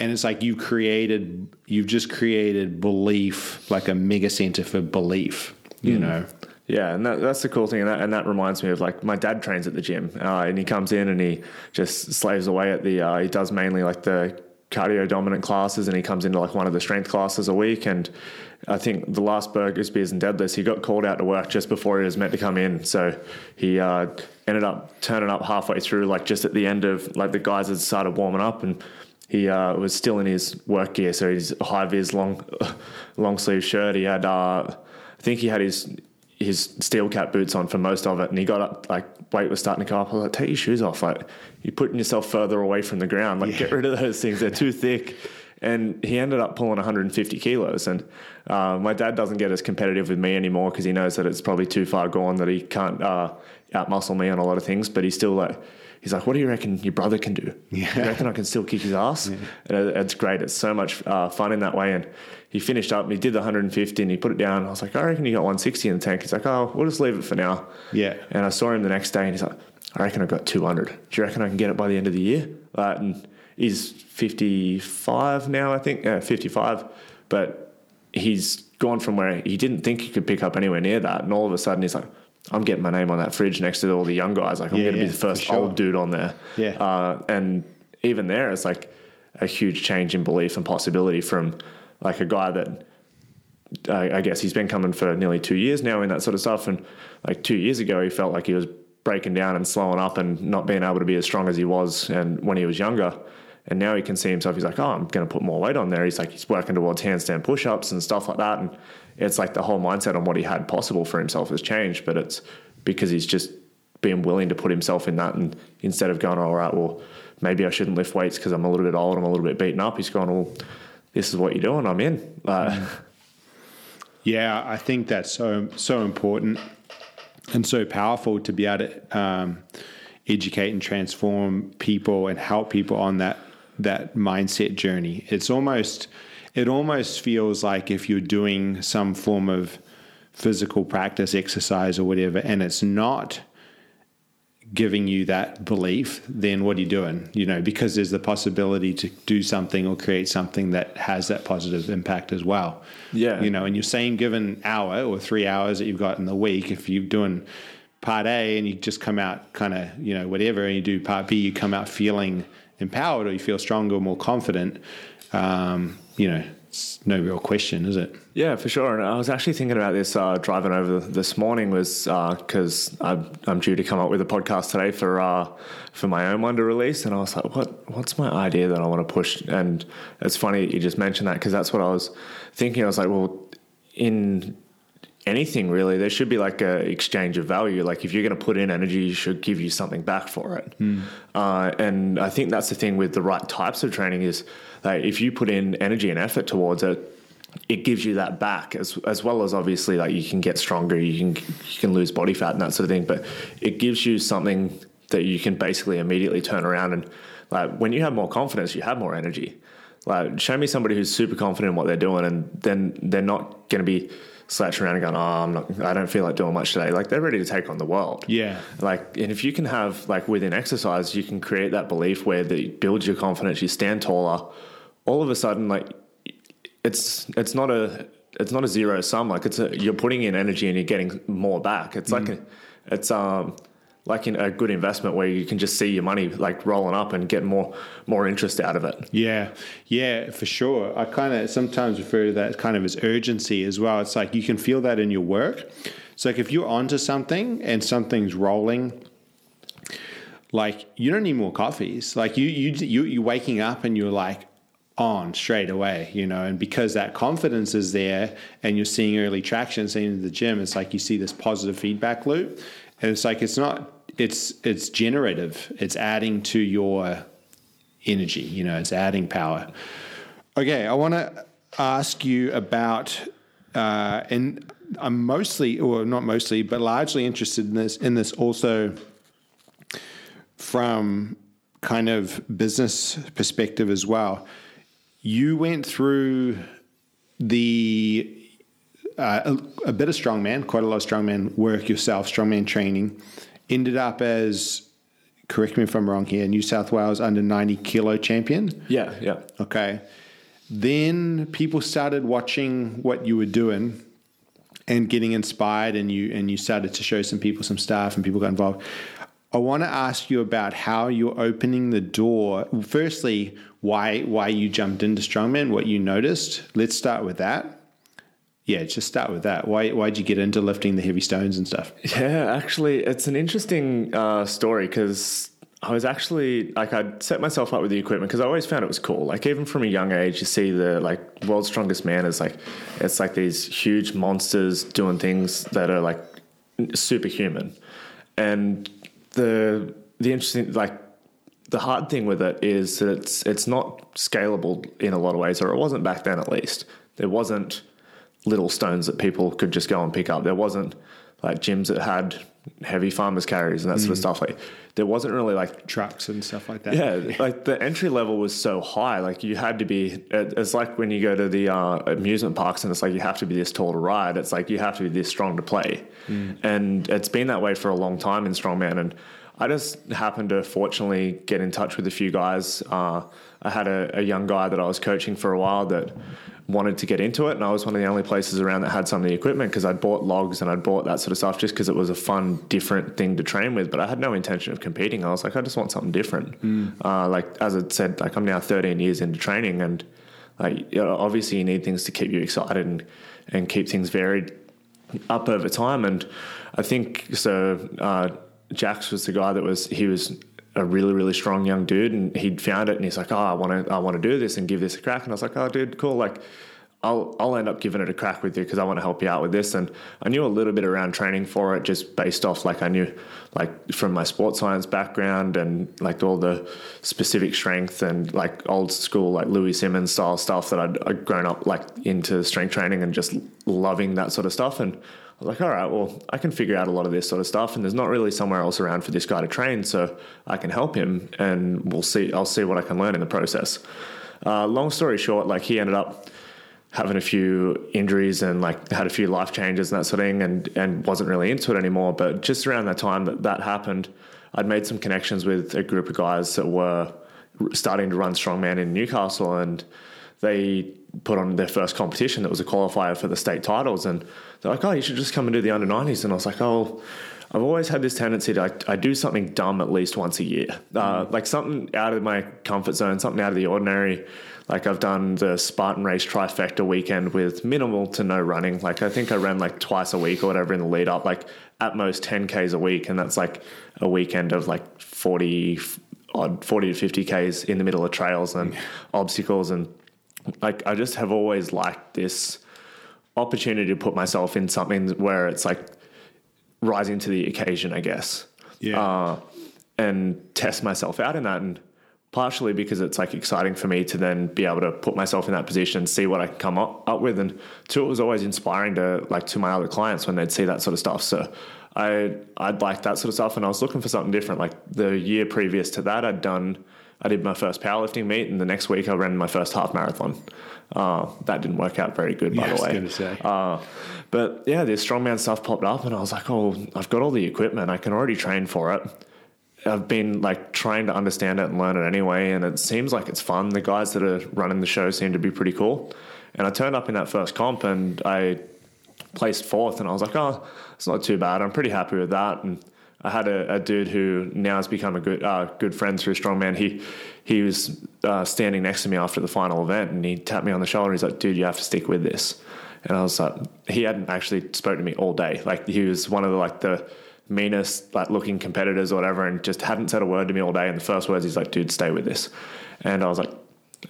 S1: And it's like you've created, you've just created belief, like a mega center for belief, you mm. know?
S2: Yeah, and that, that's the cool thing, and that, and that reminds me of like my dad trains at the gym, uh, and he comes in and he just slaves away at the. Uh, he does mainly like the cardio dominant classes, and he comes into like one of the strength classes a week. And I think the last burgers, beers, and deadlifts, he got called out to work just before he was meant to come in, so he uh, ended up turning up halfway through, like just at the end of like the guys had started warming up and. He uh, was still in his work gear, so his high vis long, long sleeve shirt. He had, uh, I think he had his his steel cap boots on for most of it, and he got up like weight was starting to go up. I was like, take your shoes off, like you're putting yourself further away from the ground. Like yeah. get rid of those things; they're too thick. And he ended up pulling 150 kilos. And uh, my dad doesn't get as competitive with me anymore because he knows that it's probably too far gone that he can't uh, outmuscle me on a lot of things. But he's still like, he's like, what do you reckon your brother can do?
S1: Yeah.
S2: You reckon I can still kick his ass? And it's great. It's so much uh, fun in that way. And he finished up and he did the 150 and he put it down. I was like, I reckon you got 160 in the tank. He's like, oh, we'll just leave it for now.
S1: Yeah.
S2: And I saw him the next day and he's like, I reckon I've got 200. Do you reckon I can get it by the end of the year? Uh, and he's 55 now, I think, uh, 55. But he's gone from where he didn't think he could pick up anywhere near that. And all of a sudden he's like, I'm getting my name on that fridge next to all the young guys. Like, I'm
S1: Yeah,
S2: going to
S1: yeah,
S2: be the first
S1: sure.
S2: old dude on there.
S1: Yeah.
S2: Uh, and even there, it's like a huge change in belief and possibility from like a guy that I, I guess he's been coming for nearly two years now in that sort of stuff. And like two years ago, he felt like he was breaking down and slowing up and not being able to be as strong as he was and when he was younger. And now he can see himself. He's like, oh, I'm going to put more weight on there. He's like, he's working towards handstand push-ups and stuff like that. And it's like the whole mindset on what he had possible for himself has changed. But it's because he's just being willing to put himself in that, and instead of going, all right, well, maybe I shouldn't lift weights because I'm a little bit old, I'm a little bit beaten up. He's going, well, this is what you're doing. I'm in. Uh,
S1: Yeah, I think that's so so important and so powerful to be able to um, educate and transform people and help people on that that mindset journey. It's almost it almost feels like if you're doing some form of physical practice, exercise, or whatever, and it's not giving you that belief, then what are you doing? You know, because there's the possibility to do something or create something that has that positive impact as well.
S2: Yeah.
S1: You know, and your same given hour or three hours that you've got in the week, if you're doing part A and you just come out kind of, you know, whatever, and you do part B, you come out feeling empowered or you feel stronger more confident, um, you know, it's no real question, is it?
S2: Yeah, for sure. And I was actually thinking about this uh, driving over this morning was because I'm, I'm due to come up with a podcast today for uh, for my own one to release, and I was like, what What's my idea that I want to push? And it's funny you just mentioned that because that's what I was thinking. I was like, well, in anything really, there should be like a exchange of value. Like if you're going to put in energy, you should give you something back for it. Uh, and I think that's the thing with the right types of training is like if you put in energy and effort towards it, it gives you that back as as well as obviously like you can get stronger, you can you can lose body fat and that sort of thing. But it gives you something that you can basically immediately turn around and like when you have more confidence, you have more energy. Like show me somebody who's super confident in what they're doing, and then they're not going to be slouching around and going, "Oh, I'm not. I don't feel like doing much today." Like they're ready to take on the world.
S1: Yeah.
S2: Like, and if you can have like within exercise, you can create that belief where that builds your confidence. You stand taller. All of a sudden, like it's it's not a it's not a zero sum. Like it's a you're putting in energy and you're getting more back. It's like a, it's um like in a good investment where you can just see your money like rolling up and get more more interest out of it.
S1: Yeah, yeah, for sure. I kind of sometimes refer to that kind of as urgency as well. It's like you can feel that in your work. It's like if you're onto something and something's rolling, like you don't need more coffees. Like you, you, you, you're waking up and you're like on straight away, you know. And because that confidence is there, and you're seeing early traction, seeing in the gym, it's like you see this positive feedback loop, and it's like it's not. It's it's generative. It's adding to your energy. You know, it's adding power. Okay, I want to ask you about, uh, and I'm mostly, or not mostly, but largely interested in this. In this also from kind of business perspective as well. You went through the uh, a, a bit of strongman, quite a lot of strongman work yourself, strongman training. Ended up as, correct me if I'm wrong here, New South Wales under 90 kilo champion.
S2: Yeah, yeah.
S1: Okay. Then people started watching what you were doing and getting inspired and you and you started to show some people some stuff and people got involved. I want to ask you about how you're opening the door. Firstly, why why you jumped into strongman, what you noticed. Let's start with that. Yeah, just start with that. Why why'd you get into lifting the heavy stones and stuff?
S2: Yeah, actually, it's an interesting uh, story because I was actually like I'd set myself up with the equipment because I always found it was cool. Like even from a young age, you see the like world's strongest man is like it's like these huge monsters doing things that are like superhuman, and the the interesting like the hard thing with it is that it's it's not scalable in a lot of ways, or it wasn't back then at least. There wasn't little stones that people could just go and pick up. There wasn't like gyms that had heavy farmers carries and that sort of stuff. Like there wasn't really like
S1: Trucks and stuff like that.
S2: yeah, like the entry level was so high. Like you had to be. It's like when you go to the uh, amusement parks and it's like you have to be this tall to ride. It's like you have to be this strong to play, and it's been that way for a long time in strongman. And I just happened to fortunately get in touch with a few guys. Uh, I had a, a young guy that I was coaching for a while that wanted to get into it, and I was one of the only places around that had some of the equipment because I'd bought logs and I'd bought that sort of stuff just because it was a fun, different thing to train with. But I had no intention of competing. I was like, I just want something different. Uh, like as I said, like I'm now 13 years into training, and like obviously you need things to keep you excited and and keep things varied up over time. And I think so. Uh, Jax was the guy that was he was a really really strong young dude, and he'd found it, and he's like, oh, I want to I want to do this and give this a crack. And I was like, oh, dude, cool, like. I'll, I'll end up giving it a crack with you because I want to help you out with this. And I knew a little bit around training for it just based off like I knew like from my sports science background and like all the specific strength and like old school like Louie Simmons style stuff that I'd, I'd grown up like into strength training and just loving that sort of stuff. And I was like, all right, well, I can figure out a lot of this sort of stuff, and there's not really somewhere else around for this guy to train, so I can help him, and we'll see. I'll see what I can learn in the process. Uh, long story short, like he ended up having a few injuries and like had a few life changes and that sort of thing, and and wasn't really into it anymore. But just around that time that that happened, I'd made some connections with a group of guys that were starting to run strongman in Newcastle, and they put on their first competition that was a qualifier for the state titles and they're like oh you should just come and do the under 90s and i was like oh i've always had this tendency to I, I do something dumb at least once a year. Uh, like something out of my comfort zone something out of the ordinary. Like i've done the spartan race trifecta weekend with minimal to no running. Like i think i ran like twice a week or whatever in the lead up like at most 10ks a week and that's like a weekend of like 40 odd 40 to 50 ks in the middle of trails and obstacles and like I just have always liked this opportunity to put myself in something where it's like rising to the occasion, I guess.
S1: Yeah.
S2: Uh, and test myself out in that. And partially because it's like exciting for me to then be able to put myself in that position, see what I can come up, up with. And two, it was always inspiring to like to my other clients when they'd see that sort of stuff. So I I'd like that sort of stuff and I was looking for something different. Like the year previous to that I'd done I did my first powerlifting meet, and the next week I ran my first half marathon. Uh, that didn't work out very good, by
S1: Yeah, I
S2: the
S1: was
S2: way.
S1: gonna say.
S2: Uh, but yeah, this strongman stuff popped up, and I was like, oh, I've got all the equipment. I can already train for it. I've been like trying to understand it and learn it anyway, and it seems like it's fun. The guys that are running the show seem to be pretty cool. And I turned up in that first comp, and I placed fourth, and I was like, oh, it's not too bad. I'm pretty happy with that. And I had a, a dude who now has become a good uh, good friend through Strongman. He he was uh, standing next to me after the final event, and he tapped me on the shoulder. and He's like, "Dude, you have to stick with this." And I was like, he hadn't actually spoken to me all day. Like he was one of the like the meanest like looking competitors or whatever, and just hadn't said a word to me all day. And the first words, he's like, "Dude, stay with this." And I was like,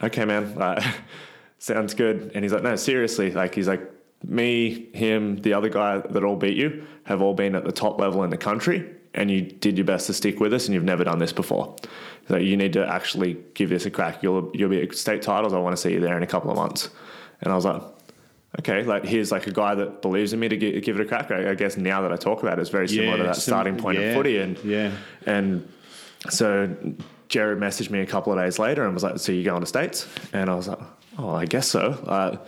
S2: "Okay, man, sounds good." And he's like, "No, seriously." Like he's like, me, him, the other guy that all beat you have all been at the top level in the country, and you did your best to stick with us, and you've never done this before. So you need to actually give this a crack. You'll you'll be at state titles. I want to see you there in a couple of months. And I was like, okay, like here's like a guy that believes in me to give, give it a crack. I, I guess now that I talk about it, it's very similar to that
S1: sim-
S2: starting point
S1: yeah,
S2: of footy. And
S1: yeah.
S2: and so Jared messaged me a couple of days later and was like, "So you going to states?" And I was like, "Oh, I guess so." Uh,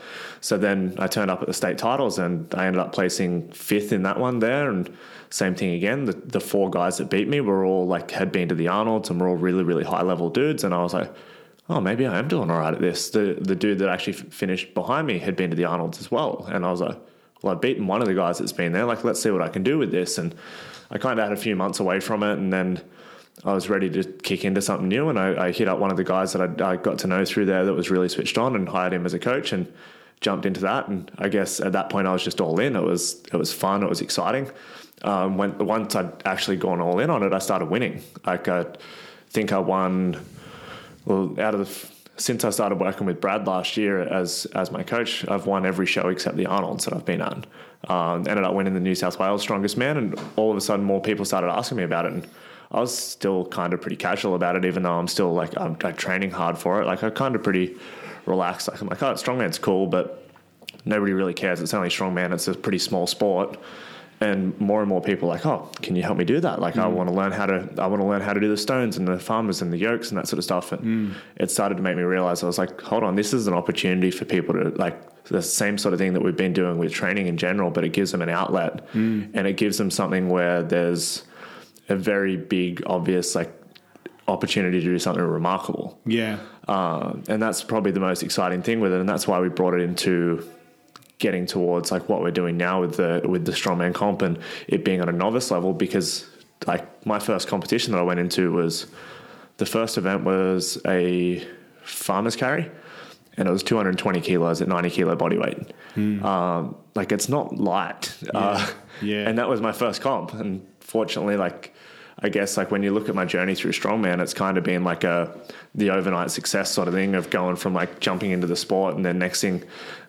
S2: so then I turned up at the state titles and I ended up placing fifth in that one there. And same thing again. The, the four guys that beat me were all like had been to the Arnold's and were all really really high level dudes. And I was like, "Oh, maybe I am doing all right at this." The the dude that actually f- finished behind me had been to the Arnold's as well, and I was like. Well, I've beaten one of the guys that's been there. Like, let's see what I can do with this. And I kind of had a few months away from it, and then I was ready to kick into something new, and I, I hit up one of the guys that I, I got to know through there that was really switched on, and hired him as a coach, and jumped into that. And I guess at that point, I was just all in. It was it was fun. It was exciting. Um, when once I'd actually gone all in on it, I started winning. Like I think I won. Well, out of the since I started working with Brad last year as as my coach, I've won every show except the Arnold's that I've been at. Um, ended up winning the New South Wales Strongest Man, and all of a sudden, more people started asking me about it. And I was still kind of pretty casual about it, even though I'm still like I'm, I'm training hard for it. Like I'm kind of pretty relaxed. Like I'm like, oh, strongman's cool, but nobody really cares. It's only strongman. It's a pretty small sport and more and more people are like, oh, can you help me do that? Like, mm. I want to learn how to, I want to learn how to do the stones and the farmers and the yokes and that sort of stuff. And mm. it started to make me realize I was like, hold on, this is an opportunity for people to like the same sort of thing that we've been doing with training in general, but it gives them an outlet mm. and it gives them something where there's a very big, obvious like opportunity to do something remarkable.
S1: Yeah.
S2: Uh, and that's probably the most exciting thing with it, and that's why we brought it into getting towards like what we're doing now with the with the strongman comp and it being on a novice level because like my first competition that I went into was the first event was a farmer's carry and it was 220 kilos at 90 kilo body weight. Mm. Um, like it's not light.
S1: Yeah. Uh, yeah.
S2: And that was my first comp. And fortunately, like I guess like when you look at my journey through strongman, it's kind of been like a the overnight success sort of thing of going from like jumping into the sport and then next thing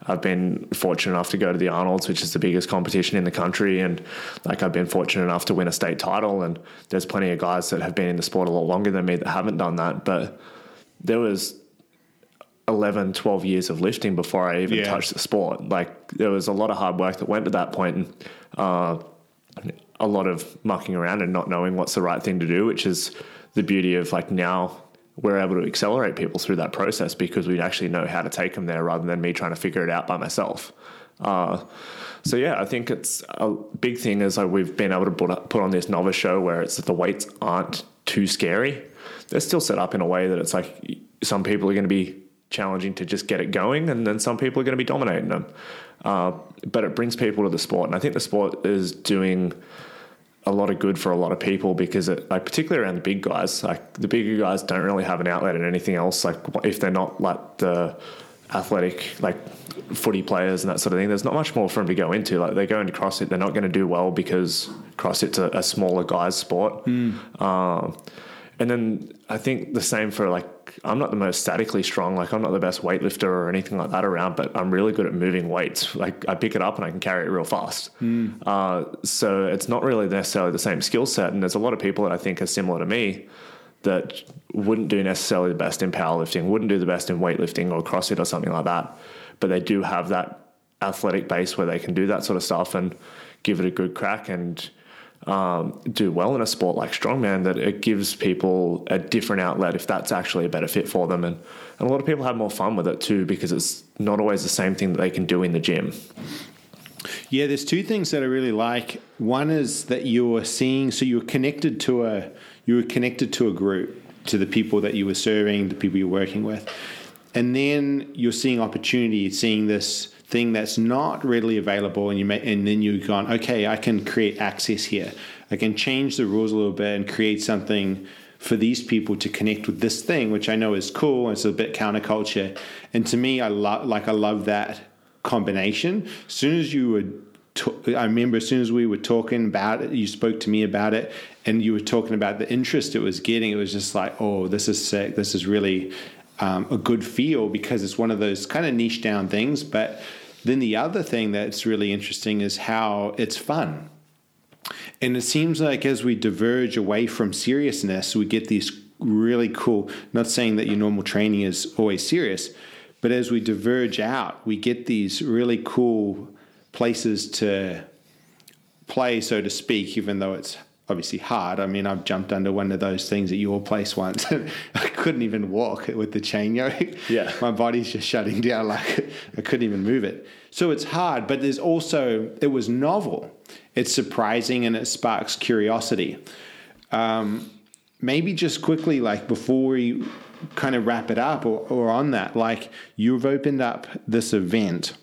S2: I've been fortunate enough to go to the Arnold's, which is the biggest competition in the country, and like I've been fortunate enough to win a state title. And there's plenty of guys that have been in the sport a lot longer than me that haven't done that, but there was 11, 12 years of lifting before I even yeah. touched the sport. Like there was a lot of hard work that went to that point, and uh, a lot of mucking around and not knowing what's the right thing to do, which is the beauty of like now we're able to accelerate people through that process because we actually know how to take them there rather than me trying to figure it out by myself. Uh, so yeah, I think it's a big thing is like we've been able to put, on this novice show where it's that the weights aren't too scary. They're still set up in a way that it's like some people are going to be challenging to just get it going, and then some people are going to be dominating them. Uh, but it brings people to the sport, and I think the sport is doing a lot of good for a lot of people because it like particularly around the big guys like the bigger guys don't really have an outlet in anything else like if they're not like the athletic like footy players and that sort of thing there's not much more for them to go into like they go into crossfit they're not going to do well because crossfit's a, a smaller guys sport
S1: mm.
S2: um, and then I think the same for like I'm not the most statically strong. Like I'm not the best weightlifter or anything like that around, but I'm really good at moving weights. Like I pick it up and I can carry it real fast.
S1: Mm.
S2: Uh, so it's not really necessarily the same skill set. And there's a lot of people that I think are similar to me that wouldn't do necessarily the best in powerlifting, wouldn't do the best in weightlifting or CrossFit or something like that. But they do have that athletic base where they can do that sort of stuff and give it a good crack and um, do well in a sport like strongman that it gives people a different outlet if that's actually a better fit for them. And, and a lot of people have more fun with it too because it's not always the same thing that they can do in the gym.
S1: Yeah there's two things that i really like. One is that you're seeing so you're connected to a you were connected to a group to the people that you were serving the people you're working with. And then you're seeing opportunity seeing this thing that's not readily available and you may, and then you've gone okay i can create access here i can change the rules a little bit and create something for these people to connect with this thing which i know is cool and it's a bit counterculture and to me i love like i love that combination as soon as you were I remember as soon as we were talking about it, you spoke to me about it, and you were talking about the interest it was getting. It was just like, oh, this is sick. This is really um, a good feel because it's one of those kind of niche down things. But then the other thing that's really interesting is how it's fun. And it seems like as we diverge away from seriousness, we get these really cool, not saying that your normal training is always serious, but as we diverge out, we get these really cool places to play, so to speak, even though it's obviously hard. I mean, I've jumped under one of those things at your place once. and I couldn't even walk with the chain yoke.
S2: Yeah.
S1: My body's just shutting down. Like I couldn't even move it. So it's hard, but there's also, it was novel. It's surprising and it sparks curiosity. Um, maybe just quickly, like before we kind of wrap it up or, or on that, like you've opened up this event,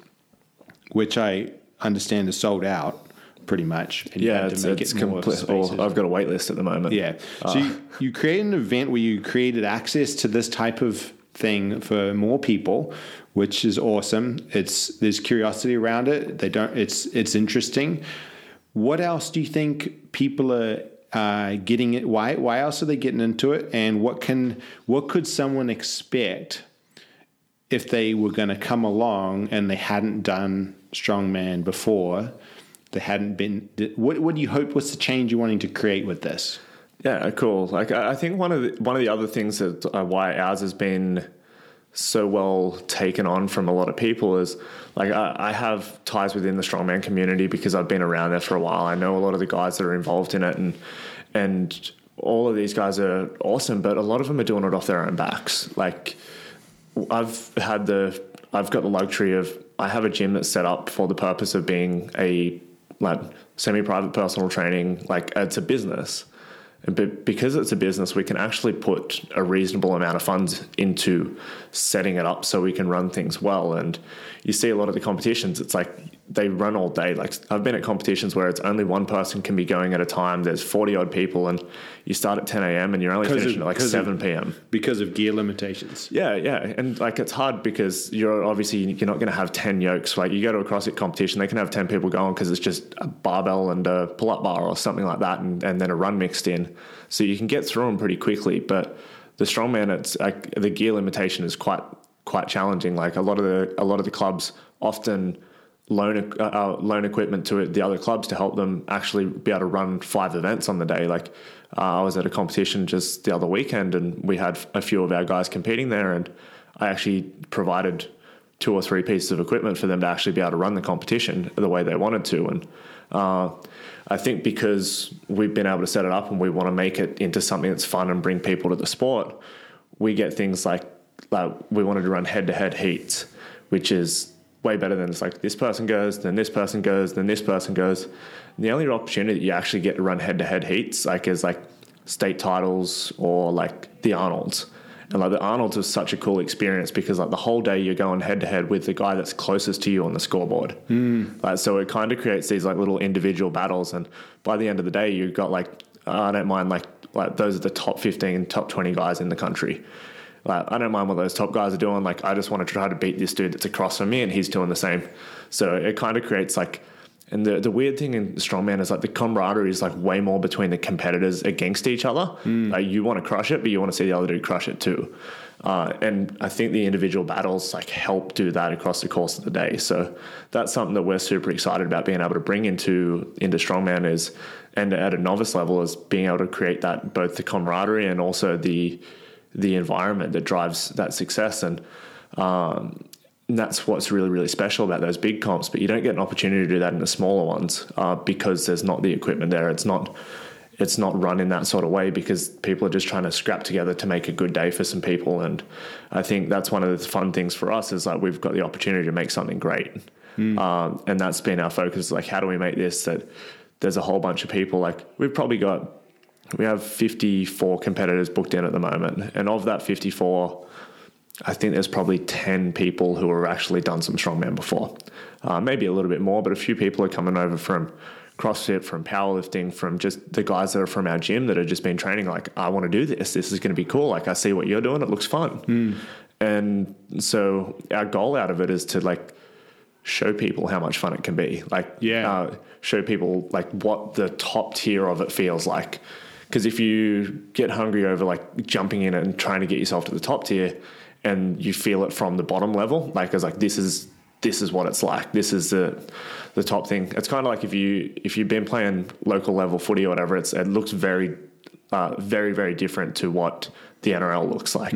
S1: which I understand is sold out pretty much.
S2: And yeah, it's, it's it complete. Oh, I've got a wait list at the moment.
S1: Yeah. So you, you created an event where you created access to this type of thing for more people, which is awesome. It's there's curiosity around it. They don't. It's it's interesting. What else do you think people are uh, getting it? Why why else are they getting into it? And what can what could someone expect if they were going to come along and they hadn't done strongman before? They hadn't been. What, what do you hope? What's the change you're wanting to create with this?
S2: Yeah, cool. Like I I think one of the, one of the other things that uh, why ours has been so well taken on from a lot of people is like I, I have ties within the strongman community because I've been around there for a while. I know a lot of the guys that are involved in it, and and all of these guys are awesome, but a lot of them are doing it off their own backs. Like I've had the I've got the luxury of I have a gym that's set up for the purpose of being a like semi-private personal training. Like it's a business. Be- because it's a business, we can actually put a reasonable amount of funds into setting it up so we can run things well. And you see a lot of the competitions, it's like they run all day. Like I've been at competitions where it's only one person can be going at a time. There's 40 odd people, and you start at 10 a.m. and you're only finishing
S3: of-
S2: at like
S3: 'cause of-
S2: 7 p.m.
S3: because of gear limitations.
S2: Yeah, yeah, and like it's hard because you're obviously you're not going to have ten yokes. Like you go to a CrossFit competition, they can have ten people going because it's just a barbell and a pull-up bar or something like that, and, and then a run mixed in, so you can get through them pretty quickly. But the strongman, it's like the gear limitation is quite quite challenging. Like a lot of the a lot of the clubs often loan uh, uh, loan equipment to the other clubs to help them actually be able to run five events on the day. Like uh, I was at a competition just the other weekend, and we had a few of our guys competing there, and I actually provided two or three pieces of equipment for them to actually be able to run the competition the way they wanted to. And uh, I think because we've been able to set it up and we want to make it into something that's fun and bring people to the sport, we get things like like we wanted to run head-to-head heats, which is way better than it's like this person goes, then this person goes, then this person goes. And the only opportunity you actually get to run head-to-head heats like is like state titles or like the Arnold's. And like the Arnold's was such a cool experience because like the whole day you're going head to head with the guy that's closest to you on the scoreboard. Mm. Like so it kind of creates these like little individual battles and by the end of the day you've got like I don't mind like like those are the top 15 top 20 guys in the country. Like, I don't mind what those top guys are doing. Like, I just want to try to beat this dude that's across from me, and he's doing the same. So it kind of creates like, and the the weird thing in strongman is like the camaraderie is like way more between the competitors against each other. Like, you want to crush it, but you want to see the other dude crush it too. Uh, and I think the individual battles like help do that across the course of the day. So that's something that we're super excited about being able to bring into into strongman is, and at a novice level is being able to create that both the camaraderie and also the the environment that drives that success. And um, and that's what's really really special about those big comps. But you don't get an opportunity to do that in the smaller ones uh, because there's not the equipment there. It's not it's not run in that sort of way because people are just trying to scrap together to make a good day for some people. And i think that's one of the fun things for us is like we've got the opportunity to make something great. Um, and that's been our focus like how do we make this that there's a whole bunch of people? Like we've probably got we have 54 competitors booked in at the moment and of that 54 I think there's probably 10 people who have actually done some strongman before. Uh, maybe a little bit more, but a few people are coming over from CrossFit, from powerlifting, from just the guys that are from our gym that have just been training. Like, I want to do this. This is going to be cool. Like, I see what you're doing. It looks fun. And so our goal out of it is to like show people how much fun it can be. Like,
S3: Yeah.
S2: uh, show people like what the top tier of it feels like. Because if you get hungry over like jumping in and trying to get yourself to the top tier, and you feel it from the bottom level, like it's like this is this is what it's like. This is the the top thing. It's kind of like if you if you've been playing local level footy or whatever, it's it looks very uh, very very different to what the NRL looks like.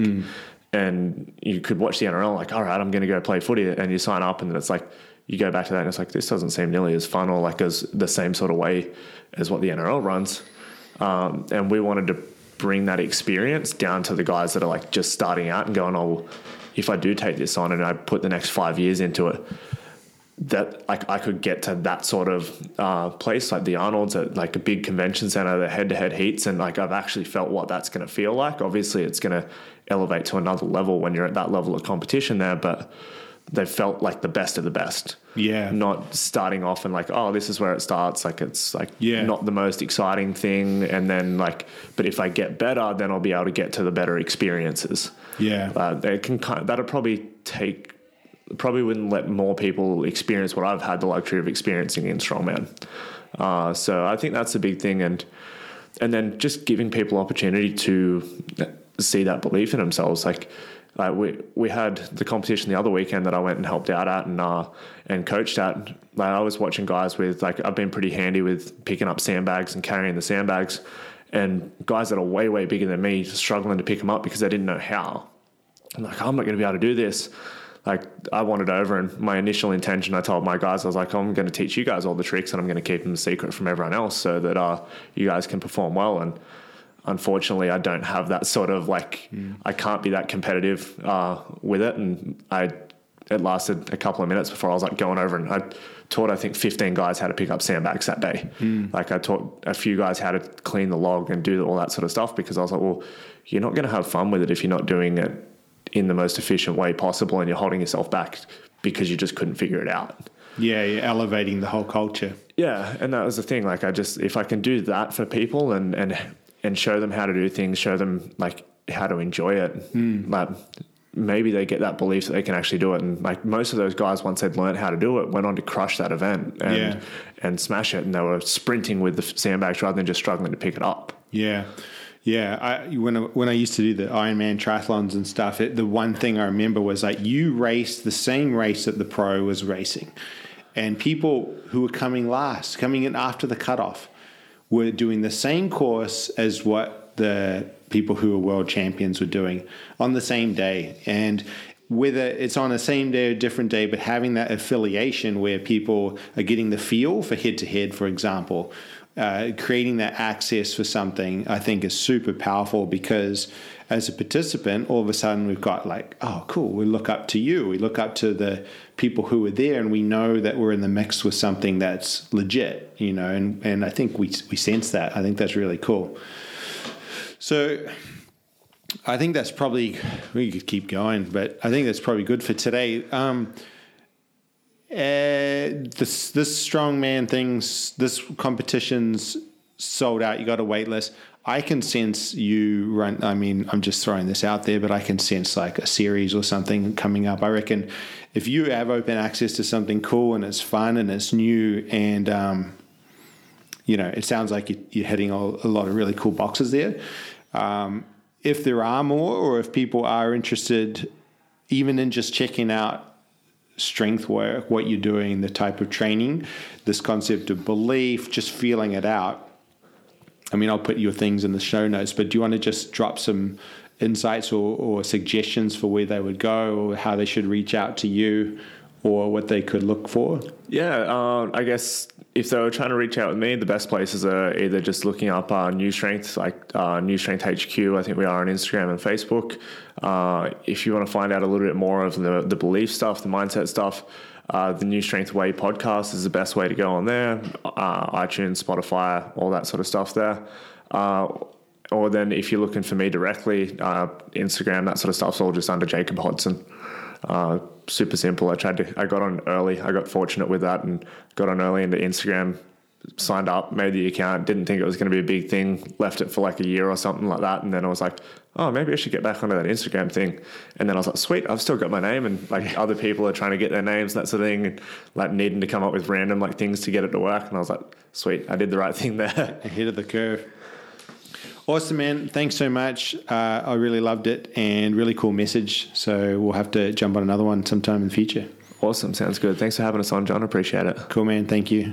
S2: And you could watch the NRL like, all right, I'm going to go play footy, and you sign up, and then it's like you go back to that, and it's like this doesn't seem nearly as fun or like as the same sort of way as what the NRL runs. Um, and we wanted to bring that experience down to the guys that are like just starting out and going, oh, if I do take this on and I put the next five years into it, that like I could get to that sort of uh, place, like the Arnold's at like a big convention center, the head-to-head heats, and like I've actually felt what that's going to feel like. Obviously, it's going to elevate to another level when you're at that level of competition there, but they felt like the best of the best.
S3: Yeah.
S2: Not starting off and like, oh, this is where it starts. Like it's like
S3: Yeah.
S2: not the most exciting thing. And then like, but if I get better, then I'll be able to get to the better experiences.
S3: Yeah.
S2: Uh, it can kind that'll probably take, probably wouldn't let more people experience what I've had the luxury of experiencing in strongman. Uh, so I think that's a big thing. And, and then just giving people opportunity to see that belief in themselves. Like, like we we had the competition the other weekend that I went and helped out at and uh, and coached at. Like I was watching guys with like I've been pretty handy with picking up sandbags and carrying the sandbags, and guys that are way way bigger than me struggling to pick them up because they didn't know how. I'm like, I'm not going to be able to do this. Like I wanted over, and my initial intention, I told my guys, I was like, I'm going to teach you guys all the tricks, and I'm going to keep them a secret from everyone else, so that uh, you guys can perform well. And unfortunately, I don't have that sort of like, mm. I can't be that competitive uh, with it, and I it lasted a couple of minutes before I was like going over and I taught I think 15 guys how to pick up sandbags that day. Mm. Like I taught a few guys how to clean the log and do all that sort of stuff because I was like, well, you're not going to have fun with it if you're not doing it in the most efficient way possible and you're holding yourself back because you just couldn't figure it out.
S1: Yeah, you're elevating the whole culture.
S2: Yeah, and that was the thing. Like I just if I can do that for people and and and show them how to do things, show them like how to enjoy it. Mm. Like maybe they get that belief that they can actually do it. And like most of those guys, once they'd learned how to do it, went on to crush that event and yeah. and smash it. And they were sprinting with the sandbags rather than just struggling to pick it up.
S1: Yeah. Yeah, I, when I, when I used to do the Ironman triathlons and stuff, it, the one thing I remember was like you raced the same race that the pro was racing, and people who were coming last, coming in after the cutoff, were doing the same course as what the people who are world champions were doing on the same day. And whether it's on the same day or different day, but having that affiliation where people are getting the feel for head to head, for example, uh, creating that access for something, I think is super powerful because as a participant, all of a sudden we've got like, oh, cool, we look up to you. We look up to the people who are there and we know that we're in the mix with something that's legit, you know, and, and I think we, we sense that. I think that's really cool. So I think that's probably we could keep going, but I think that's probably good for today. Um, uh, this this strongman things, this competition's sold out. You got a wait list. I can sense you run. I mean, I'm just throwing this out there, but I can sense like a series or something coming up. I reckon if you have open access to something cool and it's fun and it's new and um, you know, it sounds like you're hitting a lot of really cool boxes there. Um, if there are more, or if people are interested, even in just checking out strength work, what you're doing, the type of training, this concept of belief, just feeling it out. I mean, I'll put your things in the show notes, but do you want to just drop some insights or, or suggestions for where they would go or how they should reach out to you or what they could look for?
S2: Yeah, uh, I guess if they were trying to reach out with me, the best places are either just looking up uh, New Strength, like uh, New Strength HQ. I think we are on Instagram and Facebook. Uh, if you want to find out a little bit more of the, the belief stuff, the mindset stuff, uh, the New Strength Way podcast is the best way to go on there. Uh, iTunes, Spotify, all that sort of stuff there. Uh, or then if you're looking for me directly, Instagram, that sort of stuff's all just under Jacob Hodson super simple. I tried to, I got on early. I got fortunate with that and got on early into Instagram, signed up, made the account, didn't think it was going to be a big thing, left it for like a year or something like that. And then I was like, oh, maybe I should get back onto that Instagram thing. And then I was like, sweet, I've still got my name. And like other people are trying to get their names, and that sort of thing, and like needing to come up with random like things to get it to work. And I was like, sweet, I did the right thing there.
S1: Ahead of the curve. Awesome, man. Thanks so much. Uh, I really loved it and really cool message. So we'll have to jump on another one sometime in the future.
S2: Awesome. Sounds good. Thanks for having us on, John. Appreciate it.
S1: Cool, man. Thank you.